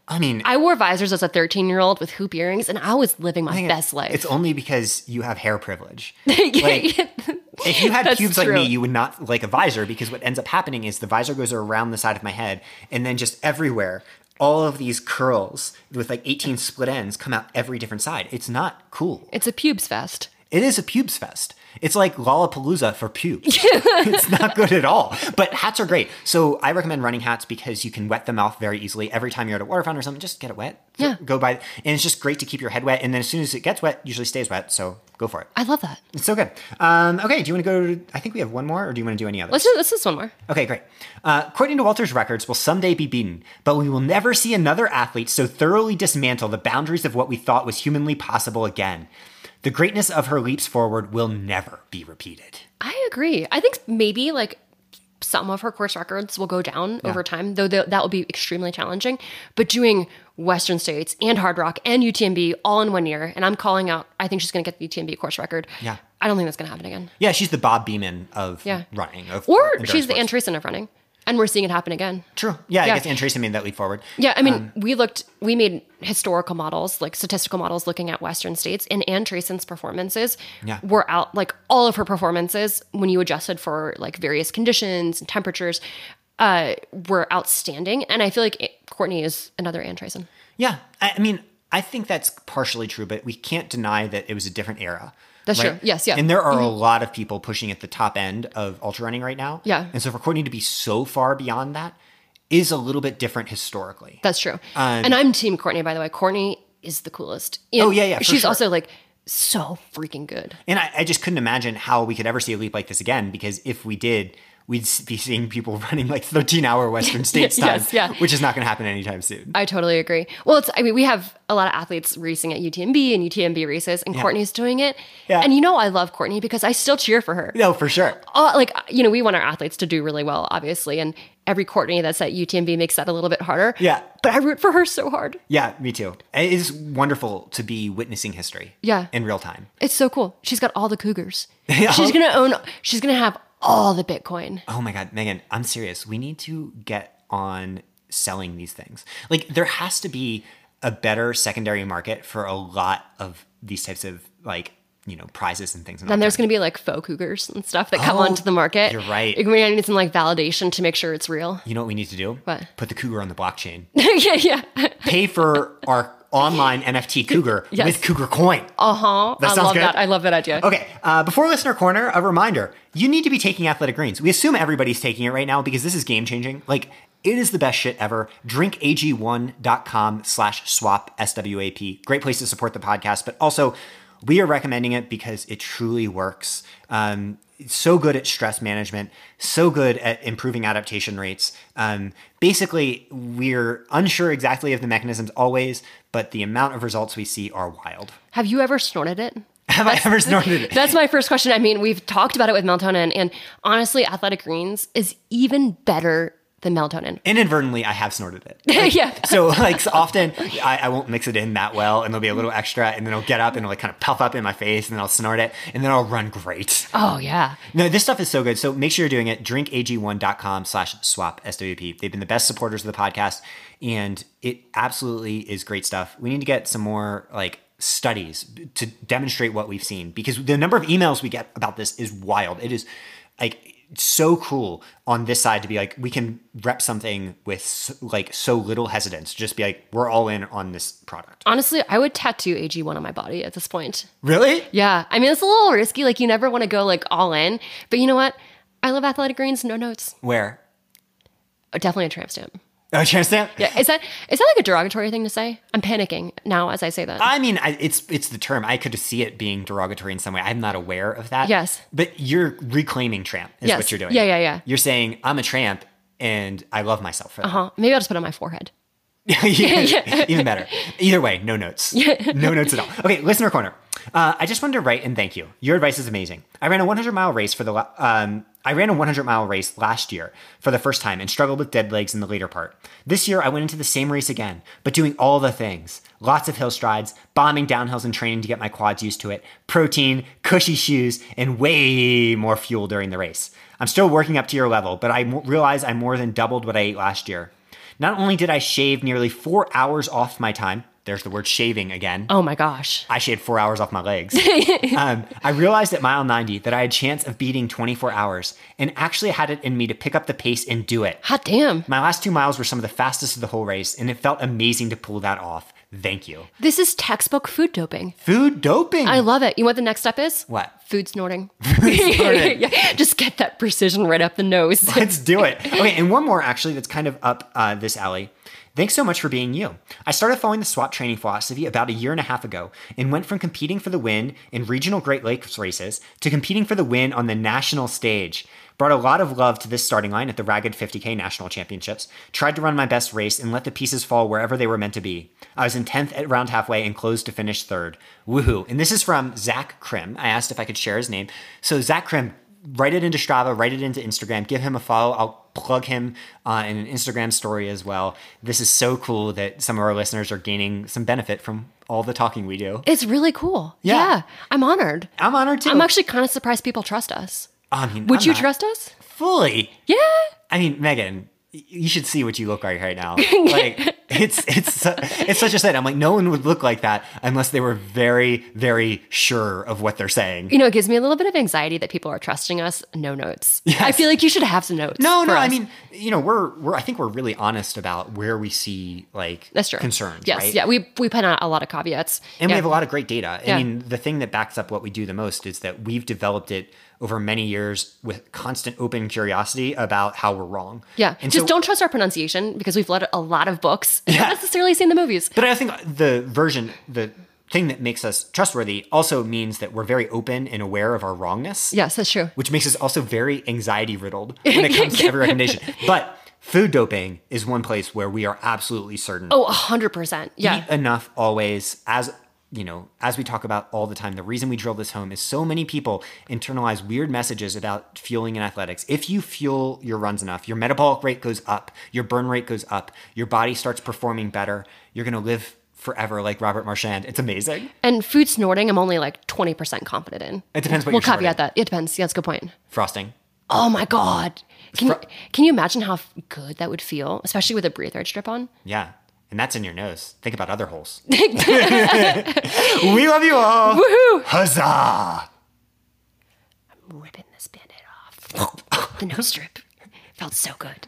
I mean, I wore visors as a 13 year old with hoop earrings, and I was living my best life. it's only because you have hair privilege. (laughs) Yeah, like, yeah. If you had That's pubes like me, you would not like a visor because what ends up happening is the visor goes around the side of my head and then just everywhere, all of these curls with like 18 split ends come out every different side. It's not cool. It's a pubes fest. It is a pubes fest. It's like Lollapalooza for pubes. (laughs) it's not good at all. But hats are great. So I recommend running hats because you can wet them off very easily. Every time you're at a water fountain or something, just get it wet. Yeah. Go by. And it's just great to keep your head wet. And then as soon as it gets wet, usually stays wet. So go for it. I love that. It's so good. Um, okay, do you want to go to, I think we have one more, or do you want to do any others? Let's do this is one more. Okay, great. Uh, Courtney Dauwalter's records, will someday be beaten, but we will never see another athlete so thoroughly dismantle the boundaries of what we thought was humanly possible again. The greatness of her leaps forward will never be repeated. I agree. I think maybe like some of her course records will go down over time, though th- that will be extremely challenging. But doing Western States and Hardrock and UTMB all in one year, and I'm calling out, I think she's going to get the UTMB course record. Yeah. I don't think that's going to happen again. Yeah, she's the Bob Beamon of Yeah. running. Of Or she's the sports. Ann Trason of running, and we're seeing it happen again. True. Yeah, Yeah. I guess Ann Tracy made that leap forward. Yeah, I mean, Um, we looked, we made historical models, like statistical models, looking at Western states, and Ann Trason's performances Yeah. were out, like all of her performances, when you adjusted for like various conditions and temperatures, uh, were outstanding. And I feel like it- Courtney is another Anne Trayson. Yeah, I, I mean, I think that's partially true, but we can't deny that it was a different era. That's true. Yes, yeah. Mm-hmm. And there are a lot of people pushing at the top end of ultra running right now. Yeah. And so for Courtney to be so far beyond that is a little bit different historically. That's true. and I'm Team Courtney, by the way. Courtney is the coolest. And Oh, yeah, yeah, She's sure. also like so freaking good. And I, I just couldn't imagine how we could ever see a leap like this again because if we did, we'd be seeing people (laughs) running like 13 hour Western (laughs) States time, Yes, yeah. which is not going to happen anytime soon. I totally agree. Well, it's I mean we have a lot of athletes racing at UTMB and UTMB races, and Courtney's doing it. Yeah. And you know I love Courtney because I still cheer for her. no, for sure. Uh, like you know we want our athletes to do really well, obviously, and every Courtney that's at UTMB makes that a little bit harder. Yeah. But I root for her so hard. Yeah, me too. It is wonderful to be witnessing history. Yeah. In real time. It's so cool. She's got all the cougars. (laughs) She's gonna own. She's gonna have all the Bitcoin. Oh my God, Megan, I'm serious. We need to get on selling these things. Like, there has to be a better secondary market for a lot of these types of, like, you know, prizes and things. Then there's gonna be like faux cougars and stuff that come Oh, onto the market. you're right. We're gonna need some like validation to make sure it's real. You know what we need to do? What? Put the cougar on the blockchain. (laughs) yeah, yeah. Pay for our online NFT cougar Yes. with cougar coin. Uh huh. That I sounds love good. that. I love that idea. Okay, uh, before listener corner, a reminder: you need to be taking athletic greens. We assume everybody's taking it right now because this is game changing. Like it is the best shit ever. Drinkag1.com slash swap SWAP. Great place to support the podcast, but also we are recommending it because it truly works. Um, so good at stress management, so good at improving adaptation rates. Um, basically, we're unsure exactly of the mechanisms always, but the amount of results we see are wild. Have you ever snorted it? Have I ever snorted it? (laughs) That's my first question. I mean, we've talked about it with melatonin, and honestly, Athletic Greens is even better than melatonin. inadvertently I have snorted it. (laughs) yeah. So like so often I, I won't mix it in that well and there'll be a little extra and then I'll get up and it'll like kind of puff up in my face and then I'll snort it and then I'll run great. Oh yeah. No, this stuff is so good. So make sure you're doing it. Drinkag1.com slash swap SWP. They've been the best supporters of the podcast and it absolutely is great stuff. We need to get some more like studies to demonstrate what we've seen because the number of emails we get about this is wild. It is like so cool on this side to be like we can rep something with like so little hesitance just be like we're all in on this product Honestly, I would tattoo AG1 on my body at this point. really Yeah. I mean, it's a little risky. Like, you never want to go like all in. But you know what? I love Athletic Greens. No notes. where Oh, definitely a tramp stamp. Oh chance stamp Yeah. Is that is that like a derogatory thing to say? I'm panicking now as I say that. I mean, I, it's it's the term. I could see it being derogatory in some way. I'm not aware of that. Yes. but you're reclaiming tramp is Yes. what you're doing. Yeah, yeah, yeah. You're saying I'm a tramp and I love myself for that. huh. Maybe I'll just put it on my forehead. (laughs) (laughs) Even better. Either way, no notes. no notes at all. Okay, listener corner. Uh, I just wanted to write and thank you. Your advice is amazing. I ran a 100 mile race for the um, I ran a 100 mile race last year for the first time and struggled with dead legs in the later part. This year I went into the same race again, but doing all the things. Lots of hill strides, bombing downhills and training to get my quads used to it, protein, cushy shoes, and way more fuel during the race. I'm still working up to your level, but I realize I more than doubled what I ate last year. Not only did I shave nearly four hours off my time, there's the word shaving again. Oh my gosh. I shaved four hours off my legs. (laughs) um, I realized at mile 90 that I had a chance of beating 24 hours and actually had it in me to pick up the pace and do it. Hot damn. My last two miles were some of the fastest of the whole race, and it felt amazing to pull that off. Thank you. This is textbook food doping. Food doping. I love it. You know what the next step is? what? Food snorting. (laughs) snorting. (laughs) yeah, just get that precision right up the nose. Let's do it. Okay, and one more actually that's kind of up uh, this alley. Thanks so much for being you. I started following the SWAP training philosophy about a year and a half ago and went from competing for the win in regional Great Lakes races to competing for the win on the national stage. Brought a lot of love to this starting line at the Ragged 50K National Championships. Tried to run my best race and let the pieces fall wherever they were meant to be. I was in 10th at round halfway and closed to finish third. Woohoo. And this is from Zach Krim. I asked if I could share his name. So, Zach Krim, write it into Strava, write it into Instagram, give him a follow. I'll plug him uh, in an Instagram story as well. This is so cool that some of our listeners are gaining some benefit from all the talking we do. It's really cool. Yeah. Yeah. I'm honored. I'm honored too. I'm actually kind of surprised people trust us. I mean, Would I'm you trust us? fully? Yeah. I mean, Megan, you should see what you look like right now. (laughs) Like it's it's it's such a sight. I'm like, no one would look like that unless they were very very sure of what they're saying. You know, it gives me a little bit of anxiety that people are trusting us. No notes. I feel like you should have some notes. No, no. I mean, you know, we're we're I think we're really honest about where we see like that's true. concerns. Yes. right? Yeah. We we put out a lot of caveats. And yeah. we have a lot of great data. Yeah. I mean, the thing that backs up what we do the most is that we've developed it over many years with constant open curiosity about how we're wrong. Yeah. And Just so- don't trust our pronunciation because we've read a lot of books (laughs) and Yeah. not necessarily seen the movies. But I think the version, the thing that makes us trustworthy also means that we're very open and aware of our wrongness. Yes, that's true. Which makes us also very anxiety riddled when it comes to (laughs) every recommendation. But food doping is one place where we are absolutely certain. Oh, 100%. Yeah. Eat enough always as you know, as we talk about all the time, the reason we drill this home is so many people internalize weird messages about fueling in athletics. If you fuel your runs enough, your metabolic rate goes up, your burn rate goes up, your body starts performing better, you're going to live forever like Robert Marchand. It's amazing. And food snorting, I'm only like 20% confident in. It depends what We'll snorting. caveat that. It depends. Yeah, that's a good point. Frosting. Oh my God. Can, Fro- can you imagine how good that would feel, especially with a breather strip on? Yeah. And that's in your nose. Think about other holes. (laughs) we love you all. Woohoo! Huzzah! I'm ripping this band aid off. the nose strip. Felt so good.